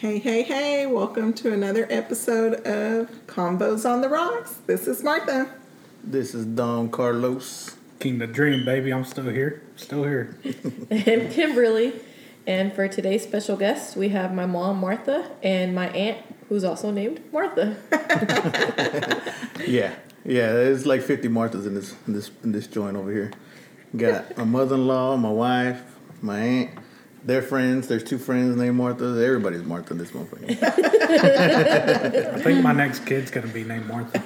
Hey, hey, hey, welcome to another episode of Combos on the Rocks. This is Martha. This is Don Carlos. King the Dream, baby. I'm still here. Still here. and Kimberly. And for today's special guest, we have my mom, Martha, and my aunt, who's also named Martha. Yeah, yeah. There's like 50 Marthas in this in this in this joint over here. Got my mother-in-law, my wife, my aunt. Their friends. There's two friends named Martha. Everybody's Martha in this motherfucker. I think my next kid's gonna be named Martha.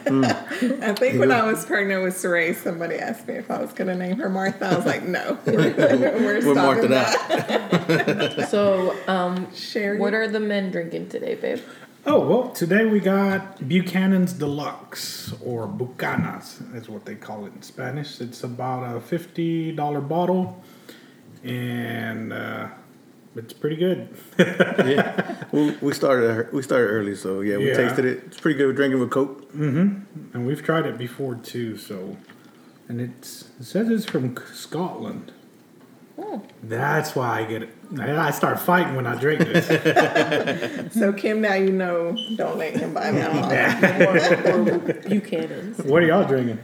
I think when I was pregnant with Saray, somebody asked me if I was going to name her Martha. I was like, no. We're, We're Martha stopping that. so, um, Sherry. what are the men drinking today, babe? Oh well, today we got Buchanan's Deluxe or Bucanas is what they call it in Spanish. It's about a fifty dollar bottle, and uh, it's pretty good. yeah. We, we started we started early, so yeah, we Yeah. tasted it. It's pretty good. We're drinking with Coke. Mhm. and we've tried it before too. So, and it's it says it's from Scotland. Oh. That's why I get it. I start fighting when I drink this. So, Kim, now you know, don't let him buy that or, or Buchanan's. what are y'all drinking?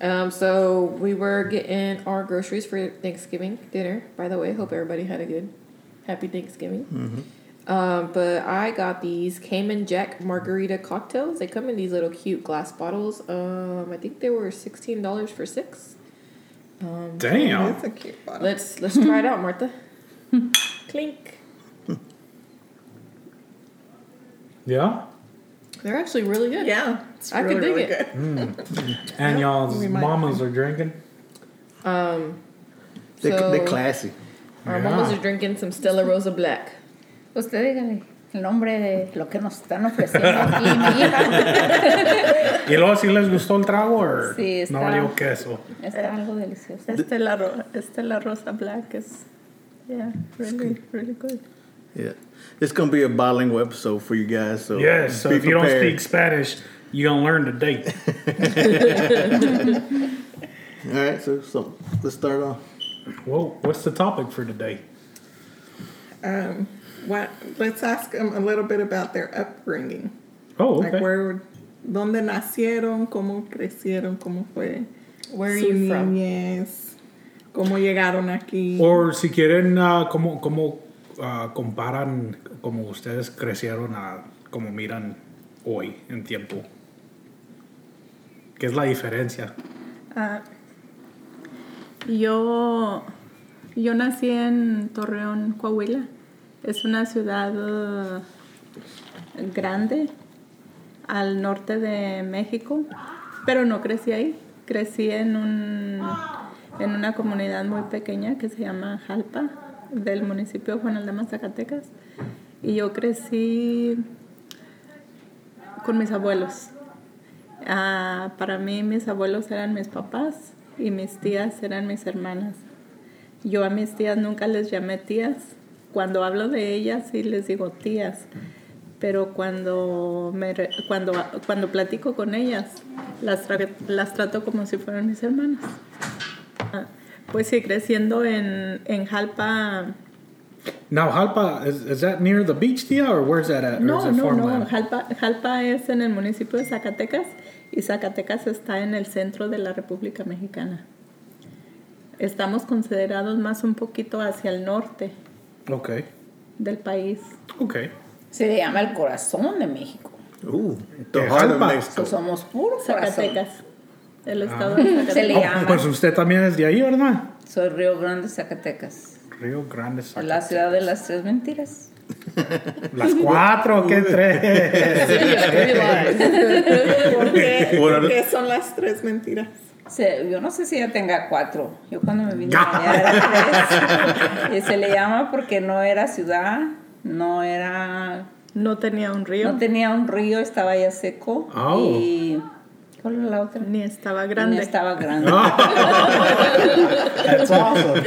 Um, so we were getting our groceries for Thanksgiving dinner. By the way, hope everybody had a good, happy Thanksgiving. Um, but I got these Cayman Jack margarita cocktails. They come in these little cute glass bottles. Um, I think they were sixteen dollars for six. Damn. That's a cute bottle. Let's let's try it out, Martha. Clink. Yeah. They're actually really good. yeah, it's I really, could dig really it. good. And y'all's mamas are drinking. Um, They, so they're classy. Our Yeah. mamas are drinking some Stella Rosa Black. Usted dígale el nombre de lo que nos están ofreciendo aquí, mi hija. ¿Y luego si les gustó el trago o Sí, está- no valió queso? Está algo delicioso. Estela, Ro- Estela Rosa Black is, yeah, really, really good. Yeah, it's gonna be a bilingual episode for you guys. So Yes, so be if you don't speak Spanish, you're going to learn today. All right, so so let's start off. Well, what's the topic for today? Um, what, let's ask them a little bit about their upbringing. Oh, Like, okay. where, dónde nacieron, cómo crecieron, cómo fue Where are su you from? niñez, cómo llegaron aquí. O si quieren, uh, ¿cómo, cómo uh, comparan como ustedes crecieron a como miran hoy en tiempo? ¿Qué es la diferencia? Ah, yo, yo nací en Torreón, Coahuila. Es una ciudad eh, grande al norte de México, pero no crecí ahí. Crecí en, un, en una comunidad muy pequeña que se llama Jalpa, del municipio de Juan Aldama, Zacatecas. Y yo crecí con mis abuelos. Ah, para mí mis abuelos eran mis papás y mis tías eran mis hermanas. Yo a mis tías nunca les llamé tías. Cuando hablo de ellas sí les digo tías. Pero cuando, me cuando, cuando platico con ellas, las, tra- las trato como si fueran mis hermanas. Pues sí, creciendo en, en Jalpa. Now, Jalpa, is, is that near the beach, Tia, or where's that at? No, no, no. Jalpa, Jalpa es en el municipio de Zacatecas y Zacatecas está en el centro de la República Mexicana. Estamos considerados más un poquito hacia el norte Okay, del país. okay. Se le llama el corazón de México. Ooh, the Que heart of jalpa. Mexico. So, somos puro corazón. Zacatecas. El estado de Se Zacatecas. le Oh, llama. pues usted también es de ahí, ¿verdad? Soy Río Grande, Zacatecas. Río Grande, Es la ciudad de las tres mentiras. Las cuatro, ¿qué tres? ¿Por qué, por qué son las tres mentiras? Se- yo no sé si ya tenga cuatro. Yo cuando me vine ya era tres. Y se le llama porque no era ciudad, no era No tenía un río, No tenía un río, estaba ya seco. Oh. Y. ¿Cuál era la otra? ni estaba Ni grande. estaba grande. That's awesome.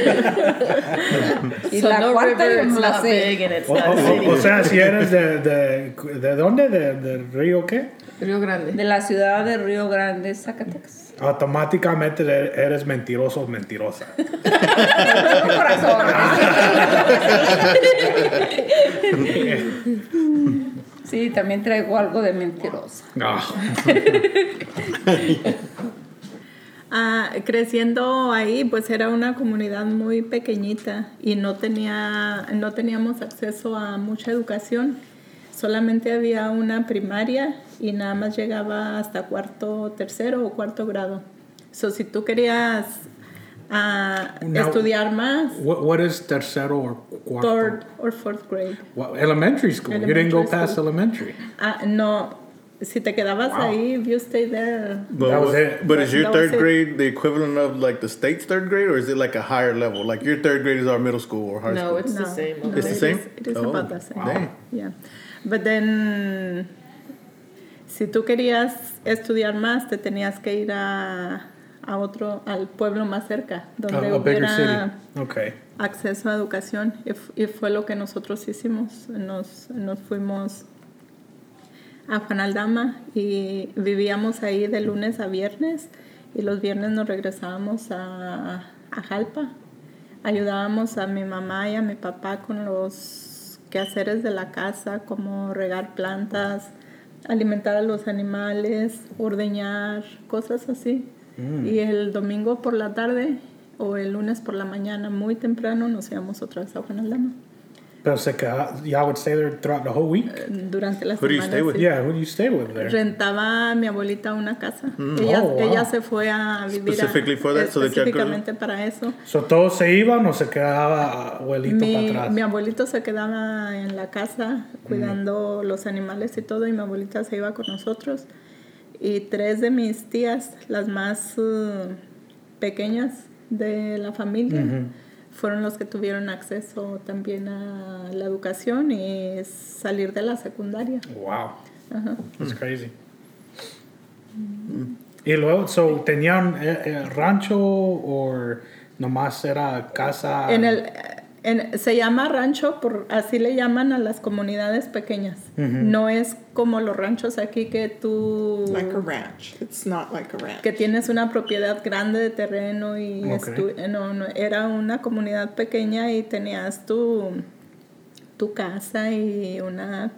Y so la no cuarta yo no la sé. O, o- o sea, si eres de, de, ¿de dónde? ¿De, ¿Del río qué? Río Grande. De la ciudad de Río Grande, Zacatecas. Automáticamente eres mentiroso o mentirosa. Corazón. Sí, también traigo algo de mentirosa. Ah, Ah, creciendo ahí, pues era una comunidad muy pequeñita y no, tenía, no teníamos acceso a mucha educación. Solamente había una primaria y nada más llegaba hasta cuarto, tercero o cuarto grado. So, si tú querías Now- estudiar más, what, what is tercero or cuarto? third or fourth grade. Well, elementary school. you didn't go past school. elementary. Ah, no, si te quedabas Wow. ahí, if you stay there. But, That was it. but is your That third it. grade the equivalent of like the state's third grade, or is it like a higher level? Like your third grade is our middle school or high No, school? it's the same. no, It's the it same? is- it is Oh, about the same. Yeah. But then, si tú querías estudiar más, te tenías que ir a, a otro, al pueblo más cerca, donde bigger hubiera. Okay. acceso a educación. Y, fue lo que nosotros hicimos. Nos, nos fuimos a Juan Aldama y vivíamos ahí de lunes a viernes y los viernes nos regresábamos a, a Jalpa. Ayudábamos a mi mamá y a mi papá con los quehaceres de la casa, como regar plantas, alimentar a los animales, ordeñar, cosas así. Y el domingo por la tarde o el lunes por la mañana, muy temprano, nos íbamos otra vez a Juan Aldama. Pero se queda, y'all would stay there throughout the whole week? Durante la Who do you semana. stay with? sí. Yeah, who do you stay with there? Rentaba mi abuelita una casa. Ella, Oh, wow. ella se fue a vivir a- Specifically for that, so específicamente para eso. So todos se iban o se quedaba abuelito Mi, para atrás? mi abuelito se quedaba en la casa cuidando los animales y todo y mi abuelita se iba con nosotros. Y tres de mis tías, las más uh, pequeñas de la familia, fueron los que tuvieron acceso también a la educación y salir de la secundaria. Wow. That's crazy. Y luego, so, ¿tenían eh, eh, rancho o nomás era casa? En el, en- se llama rancho, por, así le llaman a las comunidades pequeñas. No es como los ranchos aquí que tú... Like a ranch. It's not like a ranch. que tienes una propiedad grande de terreno y no, no, era una comunidad pequeña y tenías tu, tu casa y una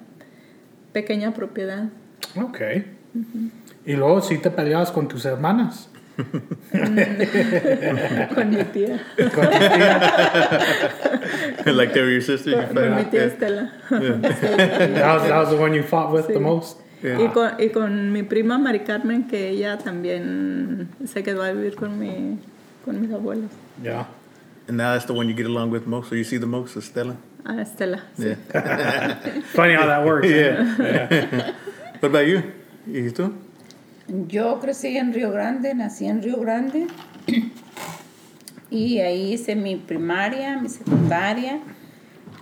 pequeña propiedad. Ok. Y luego sí te peleabas con tus hermanas. con mi tía, Con tus tías. like they were your sisters. you con, con mi found? tía Yeah. That was, that was the one you fought with the Sí. most? Y, con, y con mi prima Mari Carmen, que ella también se quedó a vivir con, mi, con mis abuelos. Yeah. And now that's the one you get along with most. So you see the most, Estella. A Estela. sí. Yeah. Funny how that works. yeah. what about you? ¿Y tú? Yo crecí en Río Grande, nací en Río Grande y ahí hice mi primaria, mi secundaria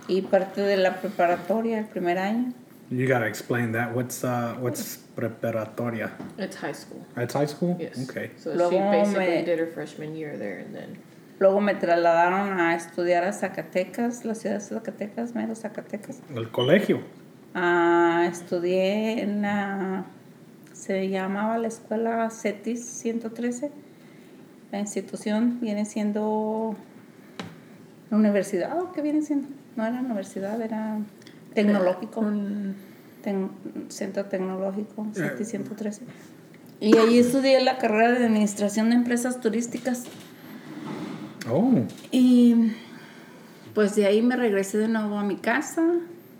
y parte de la preparatoria el primer año. You gotta explain that. What's uh, what's preparatoria? It's high school. That's high school. Yes. Okay. So she Luego basically me- did her freshman year there and then. Luego me trasladaron a estudiar a Zacatecas, la ciudad de Zacatecas, mero Zacatecas. El colegio. Ah, estudié en la, se llamaba la escuela CETIS 113. La institución viene siendo la universidad, ¿o qué viene siendo? No era universidad, era tecnológico. Tec- centro tecnológico, CETIS 113. Y ahí estudié la carrera de administración de empresas turísticas. Oh. Y pues de ahí me regresé de nuevo a mi casa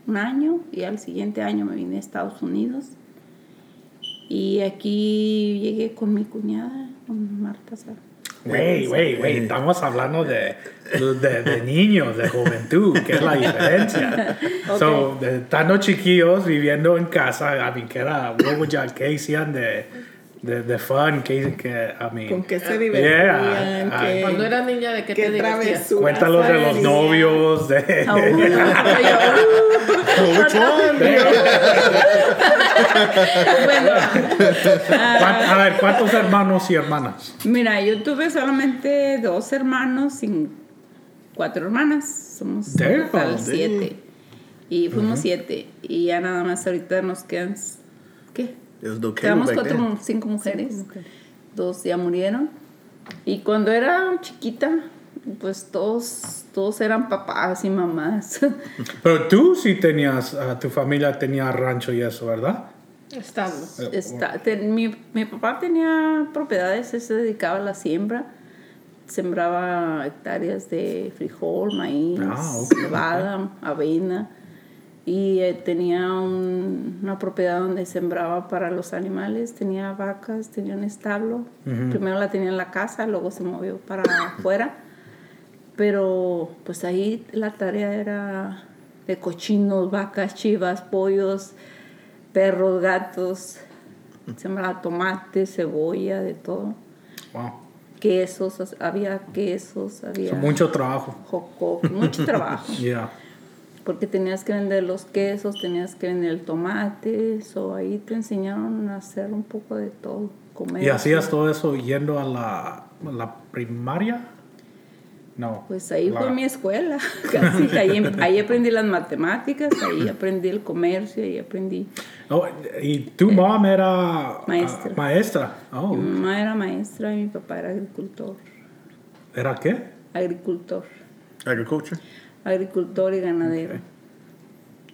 un año y al siguiente año me vine a Estados Unidos. Y aquí llegué con mi cuñada, con Marta. Sá- Wait, wait, wait. Estamos hablando de, de, de niños, de juventud, que es la diferencia. So, de estando chiquillos viviendo en casa, I mean, que era, ¿qué hacían de, de, de fun? ¿Qué, que, I mean, ¿Con qué se Yeah, divertían? I- ¿Qué, Cuando eras niña, ¿de qué, qué te divertías? travesuras cuéntalos de los novios, de... Ah, bueno, ¿Cuán- A ver, ¿cuántos hermanos y hermanas? mira, yo tuve solamente dos hermanos y cuatro hermanas. Somos total siete. Y fuimos siete. Y ya nada más ahorita nos quedan, back cuatro, cinco mujeres. Dos ya murieron. Y cuando era chiquita, pues todos, todos eran papás y mamás. Pero tú sí tenías, ah, tu familia tenía rancho y eso, ¿verdad? Estamos. Está- te- mi, mi papá tenía propiedades, él se dedicaba a la siembra. Sembraba hectáreas de frijol, maíz, Ah, ok, cebada, avena. Y eh, tenía un- una propiedad donde sembraba para los animales. Tenía vacas, tenía un establo. Primero la tenía en la casa, luego se movió para afuera. Pero pues ahí la tarea era de cochinos, vacas, chivas, pollos, perros, gatos. Sembraba tomate, cebolla, de todo. Wow. Quesos, había quesos, había So, mucho trabajo. joco, mucho trabajo. Yeah. Porque tenías que vender los quesos, tenías que vender el tomate, so ahí te enseñaron a hacer un poco de todo, comer. ¿Y hacías todo eso yendo a la, a la primaria? No. Pues ahí La- fue mi escuela, casi. Ahí, ahí aprendí las matemáticas, ahí aprendí el comercio, ahí aprendí. Oh, ¿Y tu mamá era ah, Maestra. maestra? Oh, Mi mamá era maestra y mi papá era agricultor. ¿Era qué? Agricultor. Agriculture. Agricultor y ganadero.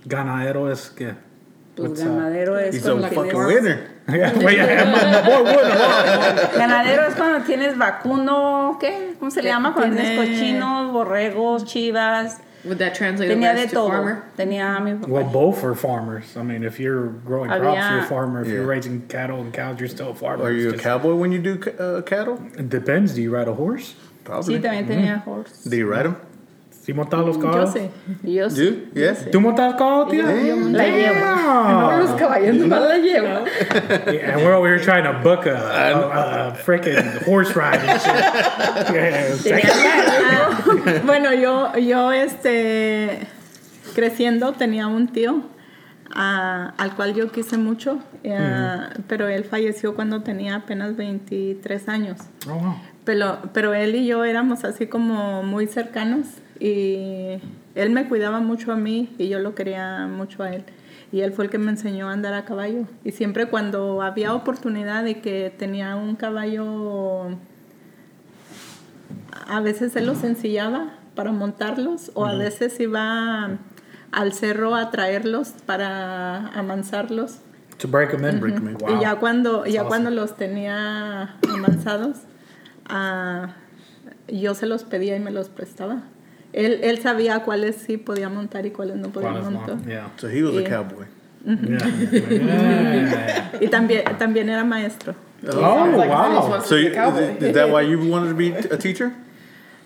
Ganadero es que. Pues ganadero es He's a cuando tienes- a. Ganadero es cuando tienes vacuno, ¿qué? ¿Cómo se le llama? Cuando tienes Tiene- cochinos, borregos, chivas. Would that translate Tenía de to todo. farmer? Tenía a mi papá. Well, both are farmers. I mean, if you're growing crops, Había- you're a farmer. If you're Yeah. raising cattle and cows, you're still a farmer. Are you a It's just- cowboy when you do uh, cattle? It depends. Do you ride a horse? Probably. Sí, también tenía horse. Do you ride them? ¿Sí montas los Yo caballos? sí. Yo sí. Yes. ¿Tú montas caballos, tía? La llevo. Damn. Los caballos no la llevo. Yeah, and we're over here trying to book a, a, a freaking horse ride and shit. Yeah, Ah, bueno, yo, yo este, creciendo tenía un tío ah, al cual yo quise mucho, eh, pero él falleció cuando tenía apenas 23 años. oh, wow. Pero, pero él y yo éramos así como muy cercanos y él me cuidaba mucho a mí y yo lo quería mucho a él. Y él fue el que me enseñó a andar a caballo. Y siempre cuando había oportunidad de que tenía un caballo, a veces él los ensillaba para montarlos o a veces iba al cerro a traerlos para amansarlos. To break them in. Break them in. Wow. Y ya cuando, ya awesome. cuando los tenía amansados, ah, yo se los pedía y me los prestaba. Él, él sabía cuáles sí podía montar y cuáles no podía that's montar. Yeah. So he was a Yeah. cowboy. Yeah. Y también, también era maestro. Oh, Carlos wow. So you, a is that why you wanted to be a teacher?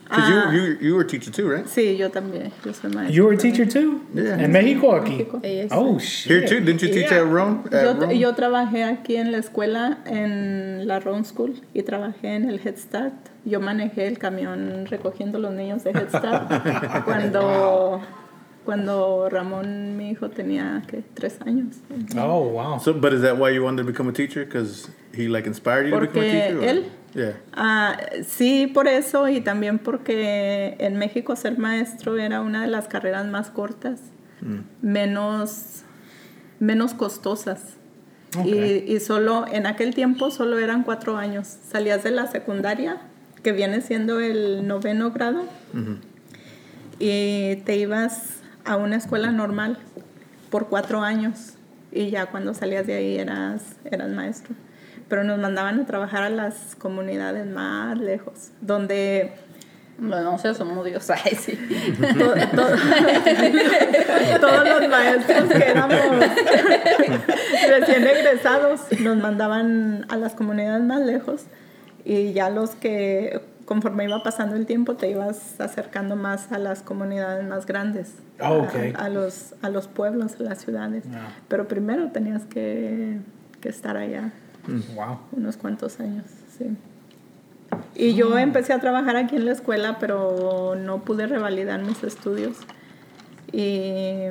Because Ah. you, you you were a teacher too, right? Sí, yo también. Yo soy maestra. You were a teacher too? Yeah. In Mexico, aquí? México. Sí. Oh, shit. Here too. Didn't you teach Yeah. at Rome? At Yo, Rome? yo trabajé aquí en la escuela, en la Rome School, y trabajé en el Head Start. Yo manejé el camión recogiendo los niños de Head Start cuando, cuando Ramón, mi hijo, tenía ¿qué? tres años. Oh, wow. So, but is that why you wanted to become a teacher? Because he like inspired you to become a Porque teacher? or- él- Yeah. Ah, sí, por eso y también porque en México ser maestro era una de las carreras más cortas, menos, menos costosas. Ok. Y, y solo, en aquel tiempo solo eran cuatro años. Salías de la secundaria, que viene siendo el noveno grado, y te ibas a una escuela normal por cuatro años. Y ya cuando salías de ahí eras, eras maestro. Pero nos mandaban a trabajar a las comunidades más lejos, donde Bueno, no sé, somos Dios. Ay, sí. to- to- todos los maestros que éramos recién egresados nos mandaban a las comunidades más lejos y ya los que conforme iba pasando el tiempo te ibas acercando más a las comunidades más grandes, Ah, a- ok. a, los, a los pueblos, a las ciudades. Ah. Pero primero tenías que, que estar allá Wow. unos cuantos años, sí. Y yo empecé a trabajar aquí en la escuela, pero no pude revalidar mis estudios. Y,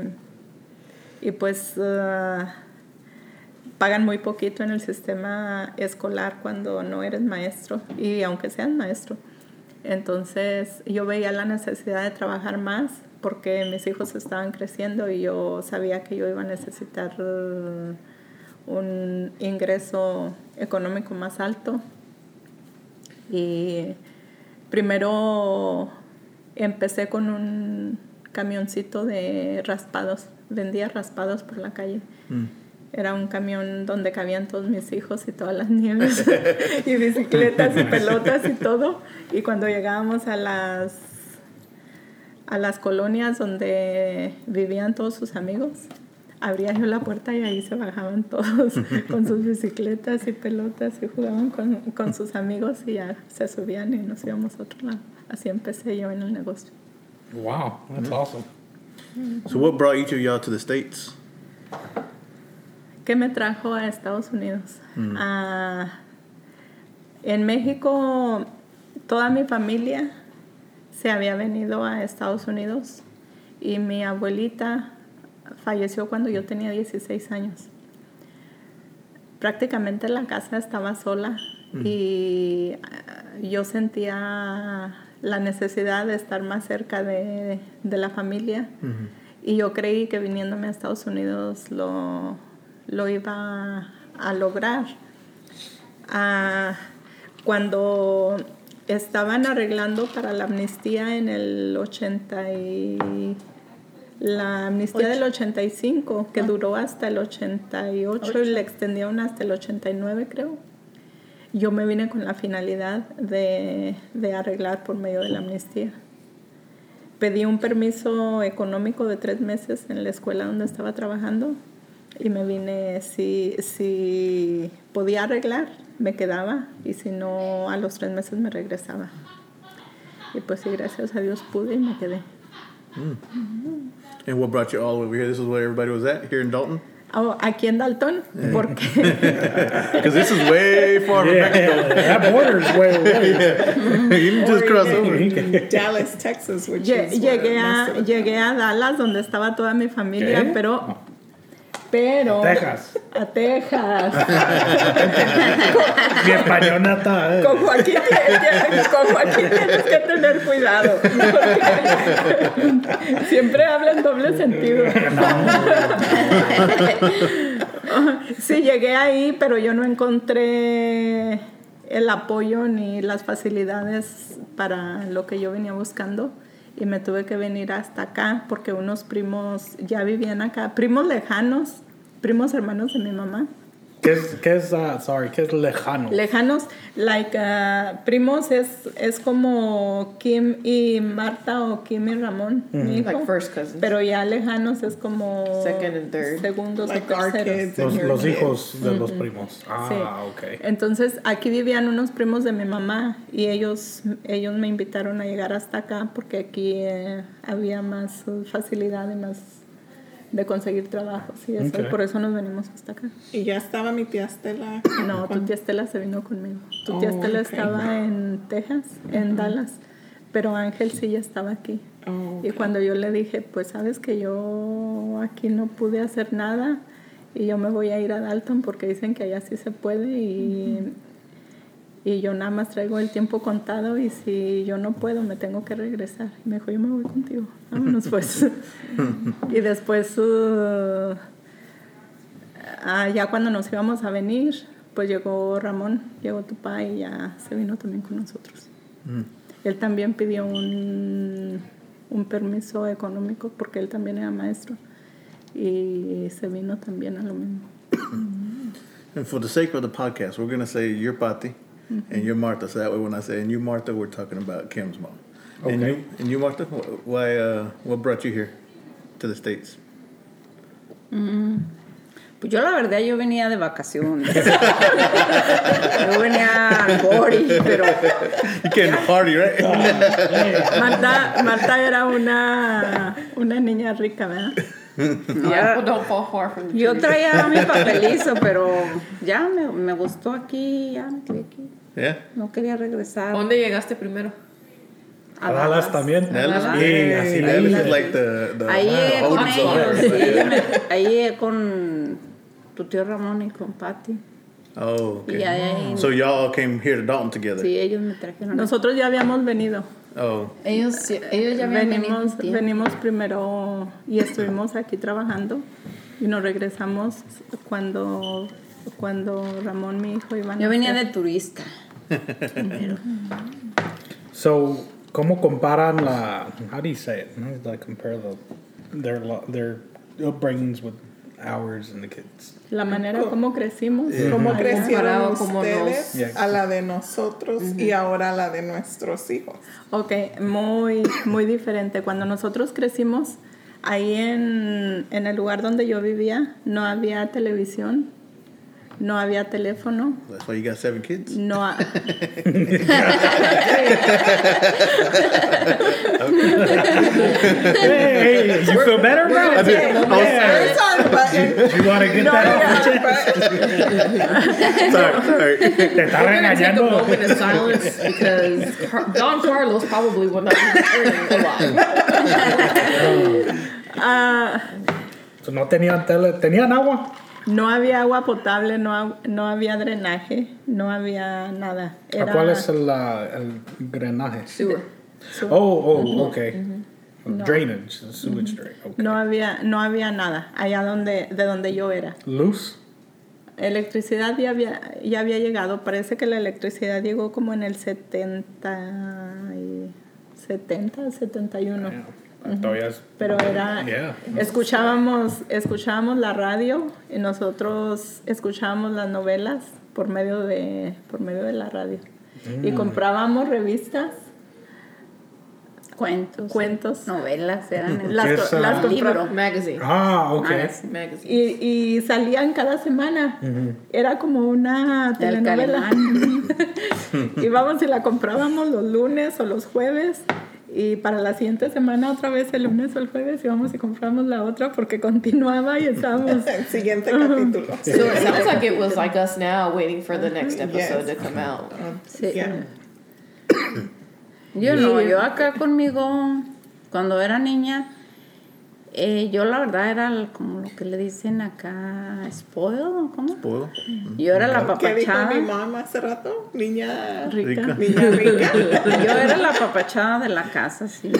y pues ah, pagan muy poquito en el sistema escolar cuando no eres maestro, y aunque seas maestro. Entonces yo veía la necesidad de trabajar más porque mis hijos estaban creciendo y yo sabía que yo iba a necesitar un ingreso económico más alto. Y primero Empecé con un camioncito de raspados, vendía raspados por la calle. Era un camión donde cabían todos mis hijos y todas las nieves y bicicletas y pelotas y todo. Y cuando llegábamos a las a las colonias donde vivían todos sus amigos, abría yo la puerta y ahí se bajaban todos con sus bicicletas y pelotas y jugaban con, con sus amigos y ya se subían y nos íbamos a otro lado. Así empecé yo en el negocio. Wow, that's awesome. So what brought each of y'all to the states? ¿Qué me trajo a Estados Unidos? Ah, en México, toda mi familia se había venido a Estados Unidos y mi abuelita falleció cuando yo tenía 16 años. Prácticamente la casa estaba sola y ah, yo sentía la necesidad de estar más cerca de, de la familia y yo creí que viniéndome a Estados Unidos lo, lo iba a lograr. Ah, cuando estaban arreglando para la amnistía en el 80 y la amnistía del 85 que duró hasta el 88 y le extendieron hasta el 89 creo. Yo me vine con la finalidad de, de arreglar por medio de la amnistía. Pedí un permiso económico de tres meses en la escuela donde estaba trabajando y me vine, si, si podía arreglar, me quedaba y si no, a los tres meses me regresaba. Y pues sí, gracias a Dios pude y me quedé. Mm. And what brought you all over here? This is where everybody was at, here in Dalton? Oh, aquí en Dalton, eh. porque Because this is way far from Yeah, Mexico. that border is way away. you can just cross over. Dallas, Texas, which lle- is where llegué, most a, of the- llegué a Dallas, donde estaba toda mi familia, ¿Qué? pero... Oh. Pero... Texas. A Texas. Mi españolata. eh. Con Joaquín, tienes- con Joaquín tienes que tener cuidado. siempre habla en doble sentido. Sí, llegué ahí, pero yo no encontré el apoyo ni las facilidades para lo que yo venía buscando. Y me tuve que venir hasta acá porque unos primos ya vivían acá, primos lejanos, primos hermanos de mi mamá. ¿Qué es, qué es, ah, sorry, qué es lejano? Lejanos, like uh, primos es, es como Kim y Marta o Kim y Ramón, mi hijo. Like first cousins. Pero ya lejanos es como Second and third. segundos Like o terceros. Los, los hijos de los primos. Ah, Sí. ok. Entonces aquí vivían unos primos de mi mamá y ellos, ellos me invitaron a llegar hasta acá porque aquí eh, había más uh, facilidad y más de conseguir trabajos y eso. Ok. y por eso nos venimos hasta acá. Y ya estaba mi tía Estela. No, tu tía Estela se vino conmigo. Tu tía Oh, Estela ok. estaba en Texas, en Dallas, pero Ángel sí ya estaba aquí. Oh, Y cuando yo le dije, pues sabes que yo aquí no pude hacer nada y yo me voy a ir a Dalton porque dicen que allá sí se puede y, y yo nada más traigo el tiempo contado y si yo no puedo me tengo que regresar. Y me dijo, yo me voy contigo, vámonos pues. y después, uh, ah, ya cuando nos íbamos a venir, pues llegó Ramón, llegó tu papá y ya se vino también con nosotros. Él también pidió un, un permiso económico porque él también era maestro y se vino también a lo mismo. And for the sake of the podcast, we're going to say you're Pati and you're Martha. So that way, when I say and you Martha, we're talking about Kim's mom. And Okay. you, and you Martha, why? Uh, what brought you here to the states? Pues yo la verdad yo venía de vacaciones. yo venía a Gori, pero You came to party, right? Marta, Marta era una, una niña rica, ¿verdad? ya, Well, don't fall far from the yo tree. traía mi papelizo, pero ya me, me gustó aquí, ya me quedé aquí. Yeah. No quería regresar. ¿Dónde llegaste primero? A Dallas también. Dallas, Dallas. Sí, así le Dallas like the the Ahí uh, con ellos, ahí llegué con tu tío Ramón y con Patty. Oh, okay. Y ahí, So y'all came here to Dalton together. sí, ellos me trajeron. Nosotros ya habíamos venido. Oh, Ellos, sí- ellos ya habían venido Venimos, tiempo. venimos primero y estuvimos aquí trabajando y nos regresamos cuando, cuando Ramón, mi hijo, iban Yo venía de turista. So, ¿Cómo comparan la. How do you say it? How do I compare the, their, their upbringings with ours and the kids? La manera como crecimos. ¿Cómo Ajá. crecieron Comparado como ustedes nos- a la de nosotros y ahora a la de nuestros hijos? Ok, muy, muy diferente. Cuando nosotros crecimos, ahí en, en el lugar donde yo vivía, no había televisión, no había teléfono, That's why you got seven kids. no ha- Hey, hey, you feel better, bro? I Sorry, sorry, but- You want to get that off your chest? sorry, sorry. Te está We're gonna take a regañando. moment of silence because Car- Don Carlos probably would not be returning alive. ah, So, no tenían tele, tenían agua. No había agua potable, no, no había drenaje, no había nada. ¿A ¿Cuál es el, el drenaje? Sewer. Oh, oh, okay. Drainage, the sewage drain. Okay. No había, no había nada allá donde, de donde yo era. Luz. Electricidad ya había, ya había llegado. Parece que la electricidad llegó como en el 70, y- 70 71. Todavía es- Pero era, Yeah. escuchábamos, escuchábamos la radio y nosotros escuchábamos las novelas por medio de, por medio de la radio. Y Mm. comprábamos revistas, Cuentos. cuentos. Novelas eran el Las, ¿Qué co- es, las libro. Magazine. Ah. Magazine. Magazine. y, y salían cada semana. Era como una El telenovela. Íbamos y la comprábamos los lunes o los jueves. Y para la siguiente semana, otra vez el lunes o el jueves, íbamos y compramos la otra porque continuaba y estábamos. El siguiente capítulo. So it sounds like it was like us now waiting for the next episode Yes. to come out. Sí. Yeah. Yo no, yo acá conmigo, cuando era niña, eh, yo la verdad era el- como lo que le dicen acá, spoiled, ¿cómo? Spoil. Yo era la ¿Qué dijo papachada. mi mamá hace rato? Niña Rica. Niña rica. Yo era la papachada de la casa, sí.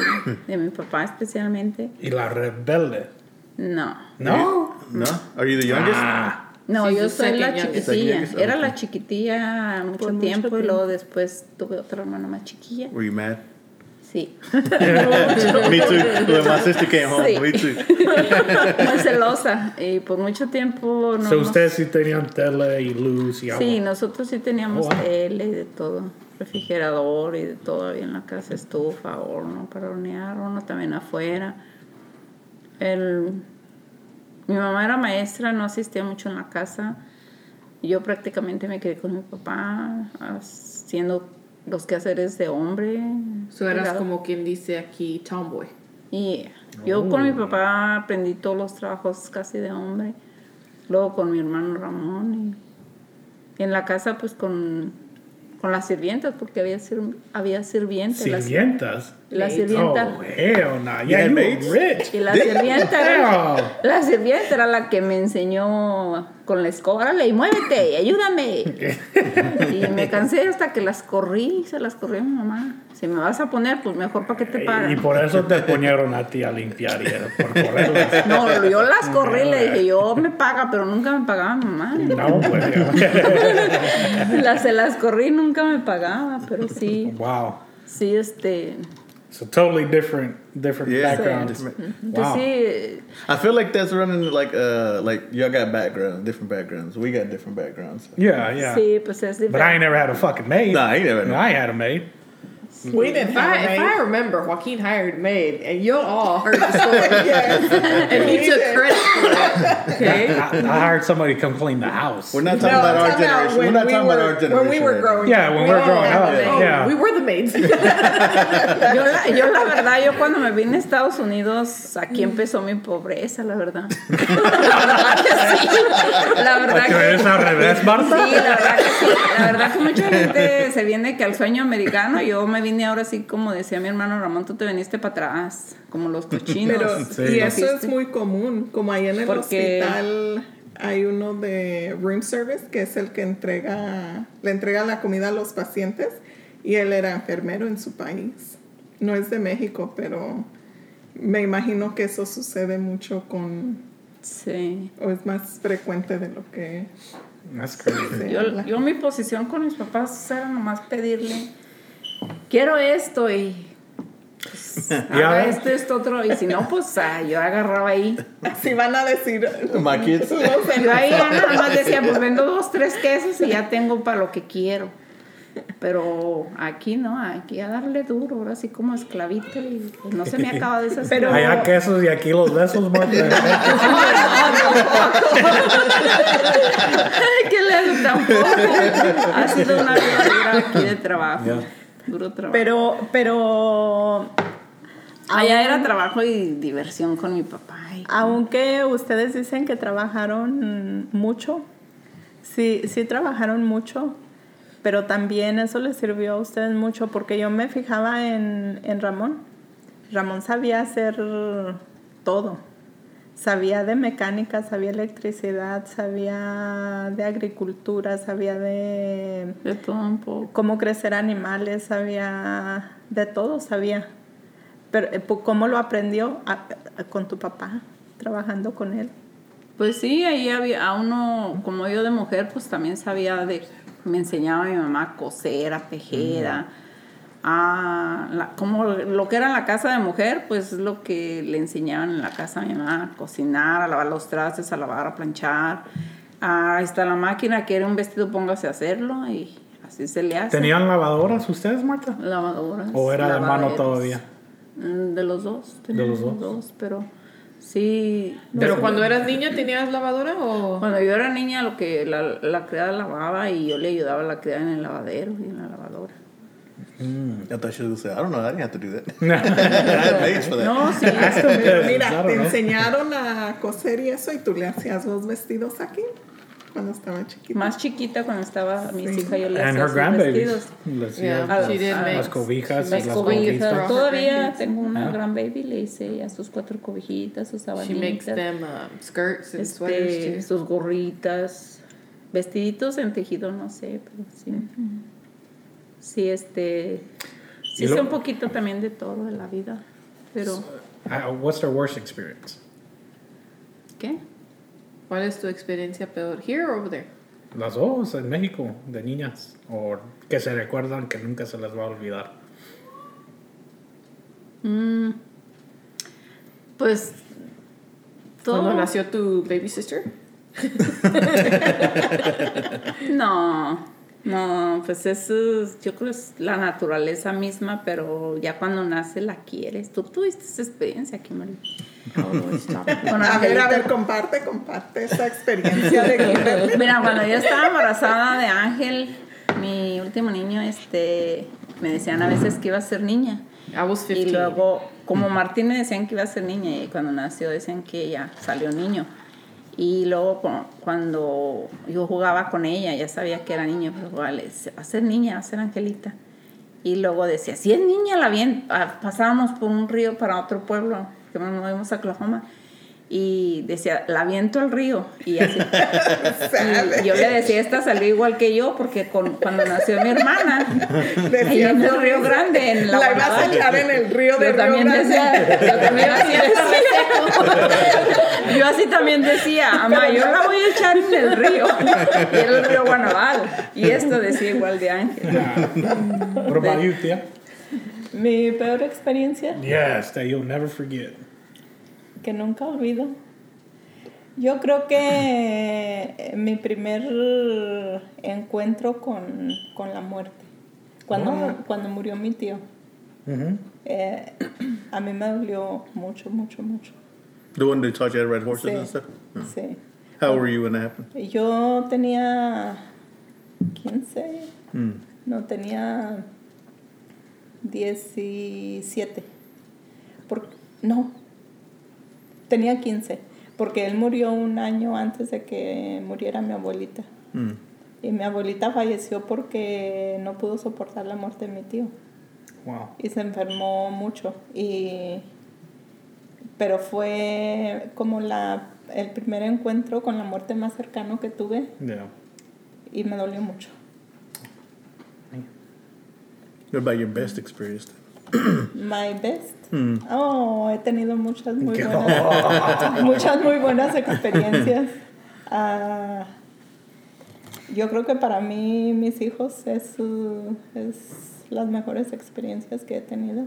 De mi papá especialmente. Y la rebelde. No. No. No? Are you the youngest? Ah. No, She's yo soy la chiquitilla. Youngest, Era okay. la chiquitilla mucho Por mucho tiempo y tiempo. luego después tuve otra hermana más chiquilla. Were you mad? Sí. Me too. When my sister came home, Sí. me too. Muy celosa. Y por mucho tiempo no So nos- ustedes sí tenían tele y luz y agua. Sí, nosotros sí teníamos Oh, wow. tele y de todo. Refrigerador y de todo había en la casa, estufa, horno para hornear, horno también afuera. El, mi mamá era maestra, no asistía mucho en la casa. Yo prácticamente me quedé con mi papá haciendo los quehaceres de hombre. So eras como quien dice aquí tomboy. Y yo con mi papá aprendí todos los trabajos casi de hombre. Luego con mi hermano Ramón. Y, en la casa pues con, con las sirvientas, porque había, sir- había sirvientas. Las- Sirvientas. La sirvienta. Oh, hell no. Yeah, you rich. Y la sirvienta, era, la sirvienta era la que me enseñó con la escoba, órale, y muévete, y ayúdame. Y me cansé hasta que las corrí, se las corrí a mi mamá. Si me vas a poner, pues mejor para que te Y pagan. por eso te ponieron a ti a limpiar y era por correrlas. No, yo las corrí, le dije, yo me paga, pero nunca me pagaba mi mamá. No, pues. Las, se las corrí, nunca me pagaba, pero sí, wow. sí, este, So totally different, different Yeah. backgrounds. Different. Wow. I feel like that's running like uh like y'all got backgrounds, different backgrounds. We got different backgrounds. Yeah, yeah. sí, pues es But I ain't never had a fucking maid. Nah, I ain't never had No, no- I ain't had a maid. We didn't If have I, a if. I remember, Joaquin hired a maid, and you all heard the story, Yes. and he We took did. credit for it. Okay. I, I hired somebody to come clean the house. We're not talking No, about our talking about generation. We're not we talking were, about our generation. when we were growing Yeah, up. when We we're growing up. Oh, yeah. we were the maids. Yo la, yo la verdad, yo cuando me vine a Estados Unidos, aquí empezó mi pobreza, la verdad. La verdad que sí. La verdad ¿Que al revés, Marta? Sí, la verdad que sí. La verdad que mucha gente se viene que al sueño americano, yo me vine ahora así como decía mi hermano Ramón, tú te viniste para atrás, como los cochinos. Pero, Sí. y eso es muy común, como ahí en el Porque- hospital hay uno de room service que es el que entrega, le entrega la comida a los pacientes y él era enfermero en su país. No es de México, pero me imagino que eso sucede mucho con, Sí. o es más frecuente de lo que That's crazy. Yo, yo mi posición con mis papás era nomás pedirle, quiero esto y haga ves. esto, esto, otro. Y si no, pues ah, yo agarraba ahí. Si van a decir. En- Yo ahí ya nada más decía, pues vendo dos, tres quesos y ya tengo para lo que quiero. Pero aquí no, aquí a darle duro, ahora sí como esclavito y pues, no se me acaba de esas Pero- Allá quesos y aquí los besos, Marta. ¿Qué le hago tampoco? Ha sido una vida aquí de trabajo. Ya. Duro trabajo. Pero, pero Allá era trabajo y diversión con mi papá. y- aunque ustedes dicen que trabajaron mucho, sí, sí trabajaron mucho, pero también eso les sirvió a ustedes mucho porque yo me fijaba en, en Ramón. Ramón sabía hacer todo. Sabía de mecánica, sabía electricidad, sabía de agricultura, sabía de De todo un poco. cómo crecer animales, sabía de todo, sabía. Pero eh, ¿cómo lo aprendió? A- a- con tu papá, trabajando con él. Pues sí, ahí había a uno, como yo de mujer, pues también sabía de, me enseñaba mi mamá a coser, a tejer, a, a la- como lo que era la casa de mujer, pues es lo que le enseñaban en la casa a mi mamá, a cocinar, a lavar los trastes, a lavar, a planchar. Ah, Ahí está la máquina, que era un vestido, póngase a hacerlo y así se le hace. ¿Tenían lavadoras ustedes, Marta? lavadoras. ¿O era de mano todavía? Mm, De los dos. ¿De los teníamos dos? pero sí. Pero no- cuando eras niña, ¿tenías lavadora o...? Cuando yo era niña, lo que la, la criada lavaba y yo le ayudaba a la criada en el lavadero y en la lavadora. I thought she was gonna say, I don't know, I didn't have to do that. I had maids for that. No, sí. Mira, te ¿no? enseñaron a coser y eso y tú le hacías los vestidos aquí cuando estaba chiquita. Más chiquita cuando estaba mis hijas, yo le hacía grandbabies. vestidos. Les Yeah, hacía she did las- cobijas Las las cobijas. Todavía tengo una Ah. gran baby, le hice sus cuatro cobijitas, sus She makes them um, skirts and sweaters este, too. sus gorritas, vestiditos en tejido, no sé, pero sí. Sí, este. Sí lo- sé un poquito también de todo de la vida, pero. Uh, what's their worst experience? ¿Qué? ¿Cuál es tu experiencia peor? Here or over there? Las dos en México, de niñas. O que se recuerdan que nunca se les va a olvidar. Mm, pues. Todo. ¿Cuando nació tu baby sister? No, no, pues eso es- yo creo que es la naturaleza misma, pero ya cuando nace la quieres. Tú tuviste esa experiencia, Kimberly. Con A ver, a ver, comparte, comparte esa experiencia de Kimberly. Mira, cuando yo estaba embarazada de Ángel, mi último niño, este, me decían a veces que iba a ser niña. I was 15. Y luego, como Martín me decían que iba a ser niña y cuando nació decían que ya salió niño. Y luego cu- cuando yo jugaba con ella, ya sabía que era niño, pero jugaba, decía, va a ser niña, va a ser Angelita. Y luego decía, si es niña, la bien. Ah, Pasábamos por un río para otro pueblo, que nos movimos a Oklahoma. Y decía, la viento al río. Y así. y yo le decía, esta salió igual que yo, porque con, cuando nació mi hermana, ahí Decía, en el Río Grande, en la La ibas a echar en el río de Yo Río también Grande. decía, yo también así decía. Yo así también decía, mamá, yo la voy a echar en el río. Y era el río Guanabal. Y esto decía igual de Ángel. What about you? Mi peor experiencia Yes, that you'll never forget. Que nunca olvido. Yo creo que eh, mi primer encuentro con, con la muerte, cuando, mu- cuando murió mi tío, Mhm. eh, a mí me dolió mucho, mucho, mucho. The one that taught you how to ride horses Sí, and stuff? sí. How old were you when that happened? Yo tenía 15, Mm. no tenía 17. Por, no, tenía 15, porque él murió un año antes de que muriera mi abuelita. Mm. Y mi abuelita falleció porque no pudo soportar la muerte de mi tío Wow. y se enfermó mucho y pero fue como la el primer encuentro con la muerte más cercano que tuve Yeah. y me dolió mucho. What about your best experience? My best. Hmm. Oh, he tenido muchas muy buenas muchas muy buenas experiencias. Ah, yo creo que para mí mis hijos es, uh, es las mejores experiencias que he tenido.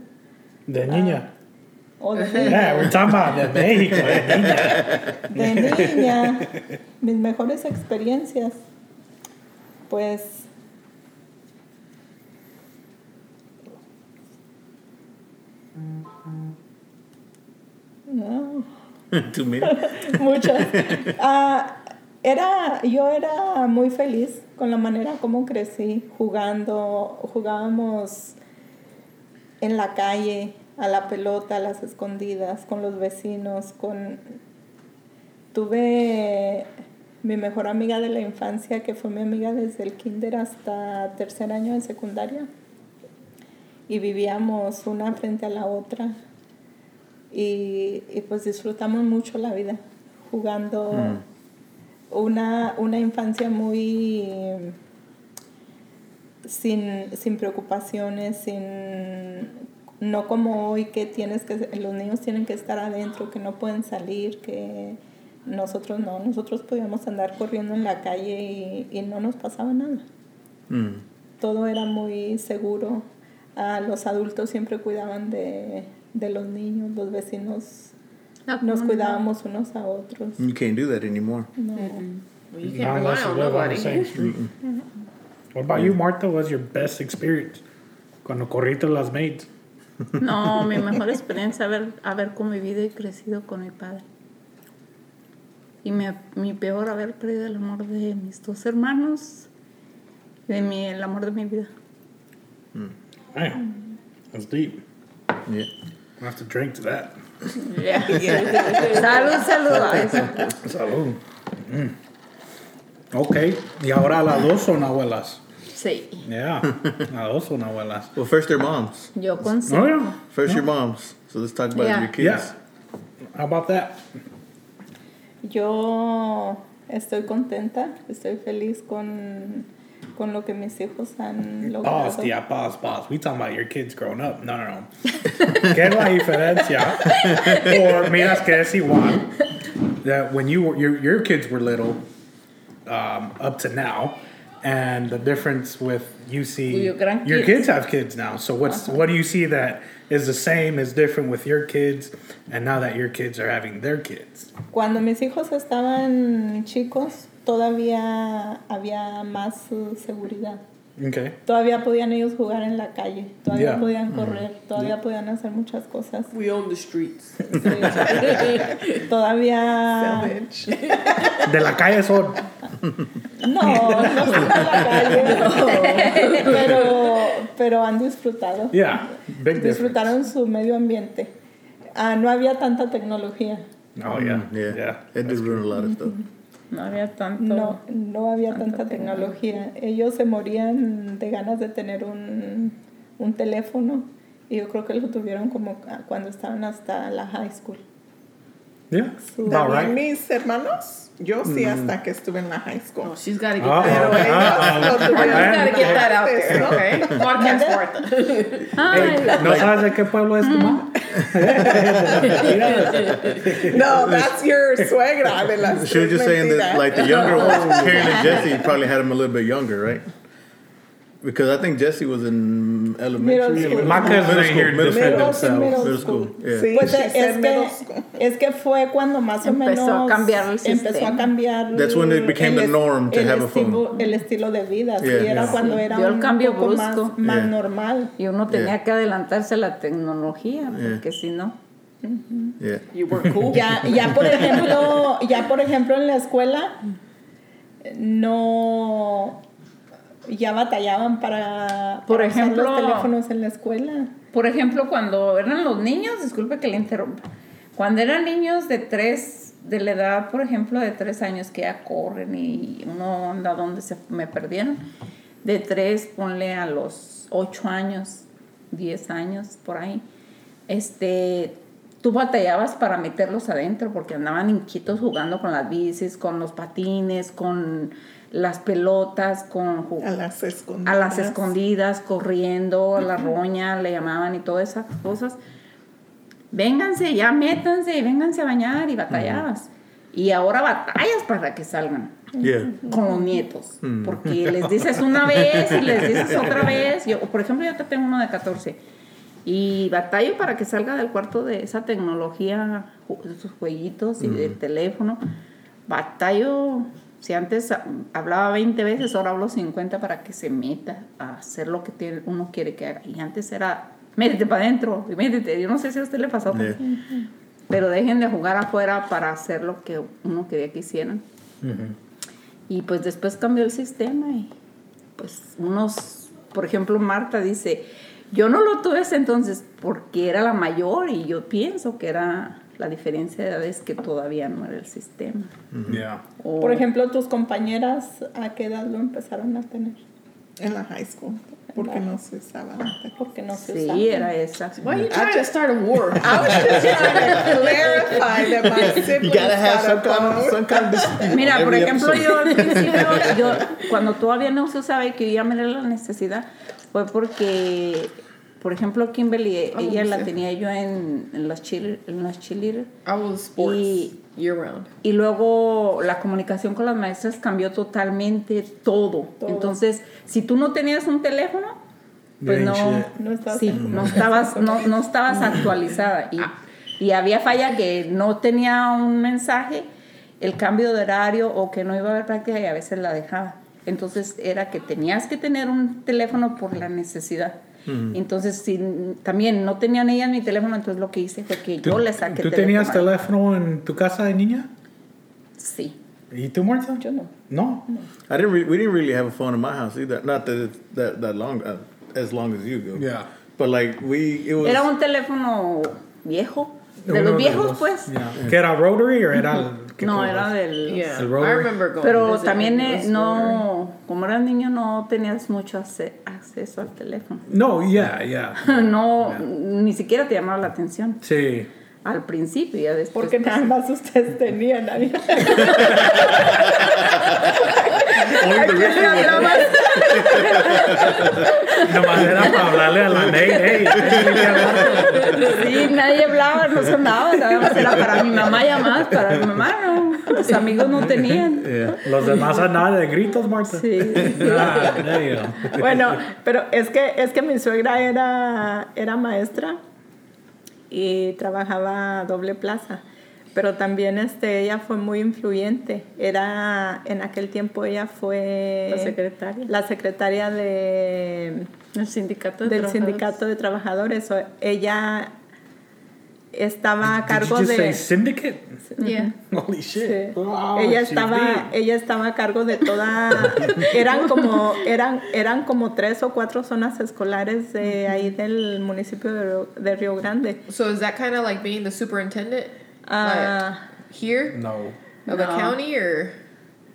De niña. O de Yeah, we're talking about de México, de niña. de niña, mis mejores experiencias, pues no, many. muchas. Ah, era, yo era muy feliz con la manera como crecí, jugando, jugábamos en la calle, a la pelota, a las escondidas, con los vecinos, con... Tuve mi mejor amiga de la infancia, que fue mi amiga desde el kinder hasta tercer año de secundaria. Y vivíamos una frente a la otra. Y, y pues disfrutamos mucho la vida, jugando una, una infancia muy sin, sin preocupaciones, sin no como hoy que tienes que los niños tienen que estar adentro, que no pueden salir, que nosotros no, nosotros podíamos andar corriendo en la calle y, y no nos pasaba nada. Mm. Todo era muy seguro. Ah, los adultos siempre cuidaban de, de los niños, los vecinos La nos cuidábamos unos a otros. You can't do that anymore. No. Well, you Not can't rely unless you on live on nobody. the same street. What about you, Martha? What's your best experience? Cuando corriste las maids. No, mi mejor experiencia haber, haber convivido y crecido con mi padre. Y mi, mi peor haber perdido el amor de mis dos hermanos, de mi, el amor de mi vida. Damn, that's deep. Yeah. I have to drink to that. Yeah. salud, salud a eso. Salud. Mm. Ok, y ahora las dos son abuelas. Sí, Yeah, las dos son abuelas. Well, first their moms. yo con Oh, yeah. First your moms. So let's talk about Yeah. your kids. Yeah. How about that? Yo estoy contenta, estoy feliz con, con lo que mis hijos han logrado. Pause, tía, pause, pause. We talking about your kids growing up. No, no, no. ¿Qué es la diferencia? or miras que es igual. That when you were, your, your kids were little, um, up to now, and the difference with you see Your your kids have kids now. So what's what do you see that is the same is different with your kids, and now that your kids are having their kids? Cuando mis hijos estaban chicos, todavía había más uh, seguridad. Okay. Todavía podían ellos jugar en la calle, todavía Yeah. podían correr, todavía podían hacer muchas cosas. We own the streets. Todavía... Savage. De la calle son. No, no son de la calle, pero, pero han disfrutado. Yeah, big difference. Disfrutaron su medio ambiente. Ah, no había tanta tecnología. Oh yeah, Mm, Yeah. yeah. It did ruin a lot of stuff. No había tanto. No, no había Tanta tecnología. Ellos se morían de ganas de tener un, un teléfono y yo creo que lo tuvieron como cuando estaban hasta la high school. Yeah, También right. mis hermanos, yo sí hasta que estuve en la high school. Oh, she's got to get Ah, that out Pero there. ellos lo tuvieron ah, Gotta get that out there, antes, ¿no? okay? Podcast Martha. ¿No sabes de qué pueblo es tu mamá? No, that's your suegra de las She was just saying that, like the younger ones, Karen and Jesse probably had them a little bit younger, right? Because I think Jesse was in elementary. Middle school. My cousins Middle ain't here to school, middle defend Middle- themselves. middle school. school, yeah. Sí, Pues es que, school. es que fue cuando más o Empezó a menos cambiar el empezó a sistema. cambiar That's when it became el the norm to el have a phone. el estilo de vida sí, Yeah. era Yeah. cuando era dio el un cambio poco brusco. más, más Yeah. normal Y uno tenía Yeah. que adelantarse a la tecnología, Yeah. porque si no. Yeah. You were cool. Ya, ya por ejemplo, ya por ejemplo en la escuela no ya batallaban para, Por para usar ejemplo- los teléfonos en la escuela. Por ejemplo, cuando eran los niños, disculpe que le interrumpa, cuando eran niños de tres, de la edad, por ejemplo, de tres años que ya corren y uno anda donde se me perdieron, de tres, ponle a los ocho años, diez años, por ahí, este, tú batallabas para meterlos adentro porque andaban inquietos jugando con las bicis, con los patines, con las pelotas, con A las escondidas. a las escondidas, corriendo, a la roña, le llamaban y todas esas cosas. Vénganse, ya métanse, vénganse a bañar y batallabas. Y ahora batallas para que salgan Yeah. con los nietos. Porque les dices una vez y les dices otra vez. Yo, por ejemplo, yo te tengo uno de 14. Y batallo para que salga del cuarto de esa tecnología, ju- esos jueguitos y del teléfono. Batallo, si antes hablaba 20 veces, ahora hablo 50 para que se meta a hacer lo que uno quiere que haga. Y antes era, métete para adentro, y métete. Yo no sé si a usted le pasó. Yeah. Pero dejen de jugar afuera para hacer lo que uno quería que hicieran. Y pues después cambió el sistema y pues unos, por ejemplo, Marta dice, yo no lo tuve ese entonces porque era la mayor y yo pienso que era la diferencia de edades que todavía no era el sistema. Yeah. O- Por ejemplo, tus compañeras, ¿a qué edad lo empezaron a tener? En la high school, porque no se usaba antes. Porque no se usaba. sí, era esa. Why are you trying to start a war? I was just trying to clarify that my You siblings gotta have some kind of, some kind of dispute Mira, por ejemplo, episode. yo al principio, yo, cuando todavía no se usaba y que yo ya me era la necesidad, fue porque, por ejemplo, Kimberly, Oh, ella la sí. tenía yo en, en los cheerleaders, en los cheerleaders, I was sports Y- year round. y luego la comunicación con las maestras cambió totalmente todo. Todo. Entonces, si tú no tenías un teléfono, pues You no. No estabas sí, no estabas, no, no estabas actualizada. Y, y había falla que no tenía un mensaje, el cambio de horario o que no iba a haber práctica y a veces la dejaba. Entonces era que tenías que tener un teléfono por la necesidad. Entonces, si también no tenían ellas mi teléfono, entonces lo que hice fue que yo le saqué ¿Tú tenías teléfono. en tu casa de niña? Sí. ¿Y tú, Marta? Yo no. No. I didn't. Re- we didn't really have a phone in my house either. Not that that that long, uh, as long as you go. Yeah. But like we, it was. Era un teléfono viejo. De Uno los viejos, los- pues. Yeah. ¿Que era rotary o era el qué No, era del... Yeah, El I rotary. remember going. to Pero también eh, no... Como eras niño no tenías mucho acceso al teléfono. No, yeah, yeah. No, ni siquiera te llamaba la atención. Sí. Al principio, ya después... Porque nada más ustedes tenían. people. Nomás era para hablarle a la Ney, hey, Sí, nadie hablaba, no sonaba. Nada más era para mi mamá llamar, para mi mamá no. Los amigos no tenían. Yeah. Los demás a nada de gritos, Marta. Sí. Ah. Bueno, pero es que, es que mi suegra era, era maestra y trabajaba a doble plaza. Pero también este, ella fue muy influyente. Era, en aquel tiempo ella fue... La secretaria. La secretaria de, El sindicato de del trabajadores. sindicato de trabajadores. O- Ella estaba a Did cargo you just say de... syndicate? Yeah. Holy shit. Sí. Wow, ella estaba ella estaba a cargo de toda eran como eran eran como tres o cuatro zonas escolares de ahí del municipio de Río, de Río Grande So is that kind of like being the superintendent Ah, like, here No. of the No. county or?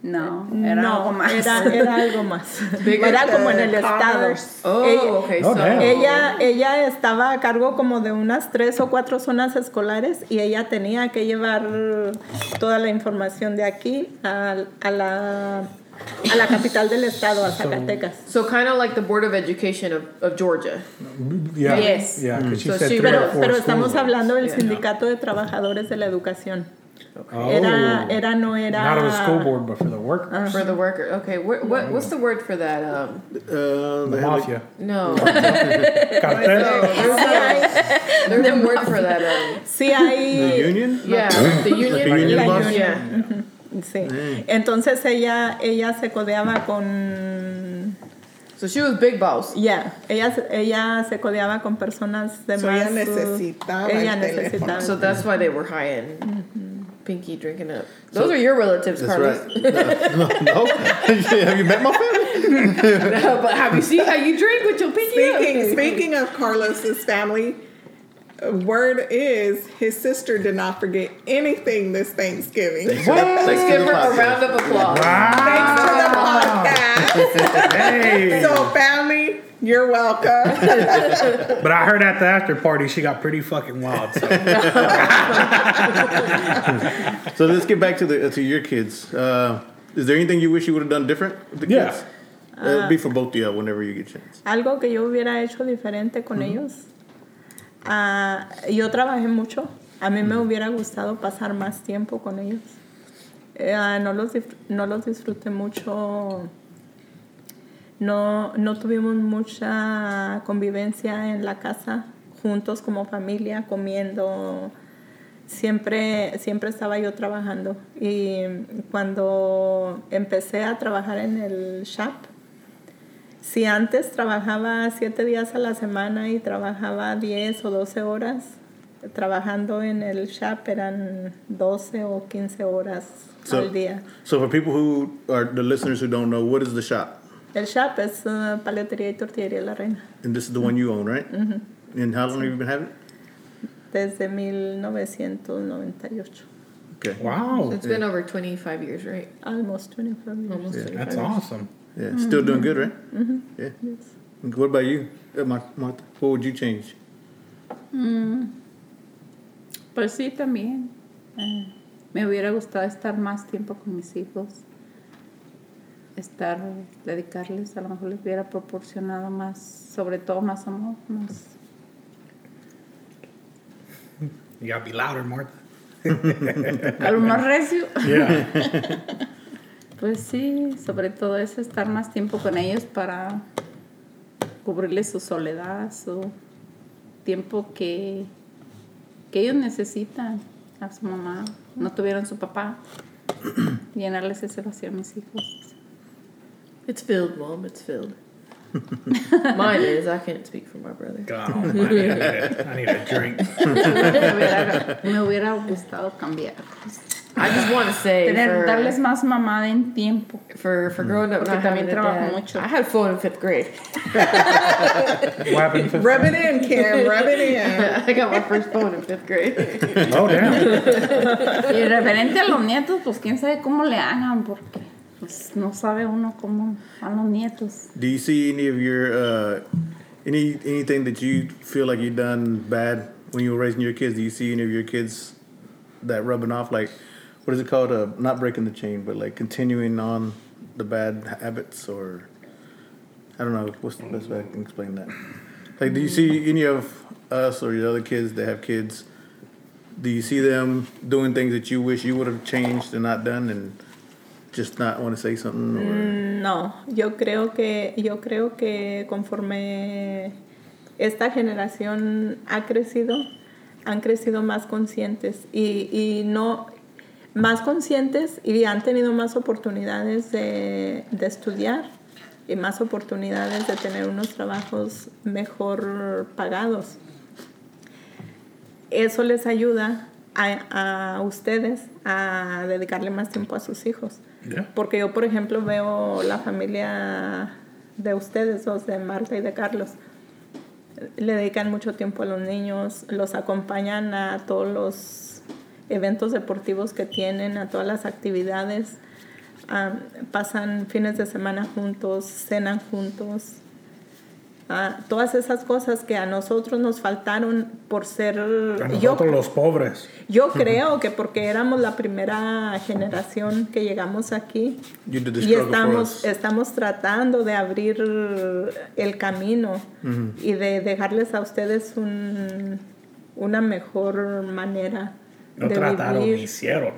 No, era no algo más. era, era algo más era como en el estado. Oh, ella, okay. Oh, so ella ella estaba a cargo como de unas tres o cuatro zonas escolares y ella tenía que llevar toda la información de aquí a, a la a la capital del estado a Zacatecas so kind of like the board of education of, of Georgia. Yeah. Yes. Yeah, she So said she- Pero, pero estamos hablando del Yeah. sindicato de trabajadores de la educación. Oh. Era, era, no era. Not of the school board, but for the workers. For the worker, okay. What, what what's the word for that? Um, Uh, the mafia. no, Cartel. Sí hay, there's a word for that. Um, sí the union. yeah, the union. A union La boss? union. Yeah. Sí. Entonces ella, ella se codeaba con. So she was big boss. Ya, ella, se- ella se codeaba con personas de So más. ella uh, necesitaba ella el necesitaba. So that's why they were high and pinky drinking up. Those are your relatives, That's Carlos. right. No, no. have you met my family? no, but have you seen how you drink with your pinky Speaking, up? speaking of Carlos's family, word is his sister did not forget anything this Thanksgiving. Thanks for the- thanks Let's give her a round of applause. Thanks to the podcast. Hey. So, family, you're welcome. But I heard at the after party she got pretty fucking wild. So. So let's get back to the to your kids. Uh, is there anything you wish you would have done different with the Yeah. kids? It'll be for both of you whenever you get a chance. Algo que yo hubiera hecho diferente con ellos. Ah, yo trabajé mucho. A mí me hubiera gustado pasar más tiempo con ellos. Eh, ah, no, los, no los disfruté mucho. No, no tuvimos mucha convivencia en la casa juntos como familia, comiendo. Siempre, siempre estaba yo trabajando. Y cuando empecé a trabajar en el shop, si antes trabajaba siete días a la semana y trabajaba 10 o 12 horas, trabajando en el shop eran 12 o 15 horas So, al día. so for people who are the listeners who don't know, what is the shop? El shop es uh, paletería y tortillería La Reina. And this is the one you own, right? And how long have you been having it? Desde 1998. Okay. Wow. It's been over 25 years, right? Almost 25 years. Almost Yeah. 25 That's years. awesome. Yeah, still doing good, right? Mm-hmm. Yeah. And What about you, uh, Mar- Martha? What would you change? Pues sí, también. Eh, me hubiera gustado estar más tiempo con mis hijos. Estar, dedicarles, a lo mejor les hubiera proporcionado más, sobre todo más amor, más. You gotta be louder, Martha. Algo más recio. Yeah. Pues sí, sobre todo eso, estar más tiempo con ellos para cubrirles su soledad, su tiempo que, que ellos necesitan a su mamá. No tuvieron su papá. Llenarles ese vacío a mis hijos. It's filled, Mom. It's filled. Mine is. I can't speak for my brother. God, I need, a, I need a drink. me, hubiera, me hubiera gustado cambiar. I just want to say Tener, for, darles más mamá en tiempo. for, for growing up, Porque también trabajo mucho. I had phone in fifth grade. What happened? Fifth Rub it in, Kim. Rub it in. I got my first phone in fifth grade. Oh, damn. Y referente a los nietos, pues quién sabe cómo le hagan, porque pues no sabe uno cómo van los nietos. Do you see any of your uh, any anything that you feel like you done bad when you were raising your kids? Do you see any of your kids that rubbing off? Like, what is it called? Uh, not breaking the chain, but like continuing on the bad habits, or I don't know. What's the best way I can explain that? Like, do you see any of us or your other kids that have kids? Do you see them doing things that you wish you would have changed and not done, and just not want to say something? Or No, yo creo que yo creo que conforme esta generación ha crecido, han crecido más conscientes y, y no más conscientes y han tenido más oportunidades de, de estudiar y más oportunidades de tener unos trabajos mejor pagados. Eso les ayuda a, a ustedes a dedicarle más tiempo a sus hijos. Yeah. Porque yo, por ejemplo, veo la familia de ustedes dos, de Marta y de Carlos. Le dedican mucho tiempo a los niños, los acompañan a todos los eventos deportivos que tienen, a todas las actividades. Pasan fines de semana juntos, cenan juntos. Ah, todas esas cosas que a nosotros nos faltaron por ser... A yo- nosotros los pobres. yo creo que porque éramos la primera generación que llegamos aquí y estamos, estamos tratando de abrir el camino y de dejarles a ustedes un- una mejor manera No de trataron, vivir. hicieron.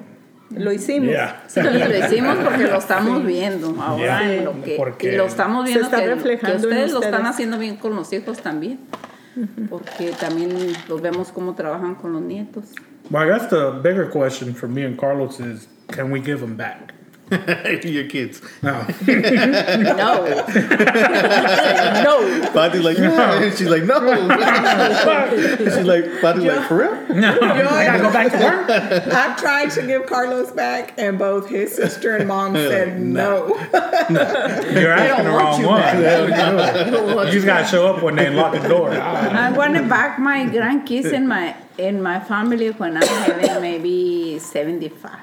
Lo hicimos. Yeah. Sí, lo hicimos porque lo estamos viendo ahora Yeah. en lo que Porque lo estamos se viendo está que, que reflejando en ustedes lo están ustedes. haciendo bien con los hijos también porque también los vemos cómo trabajan con los nietos Well, I guess the bigger question for me and Carlos is, can we give them back? your kids. No. no no Patty's like, yeah. And she's like, no. she's like, Patty's like, for real? No. I gotta go back to work. I've tried to give Carlos back, and both his sister and mom said no. You're asking the wrong one. You just gotta show up one day and lock the door. I want to back my grandkids in my in my family when I'm having maybe 75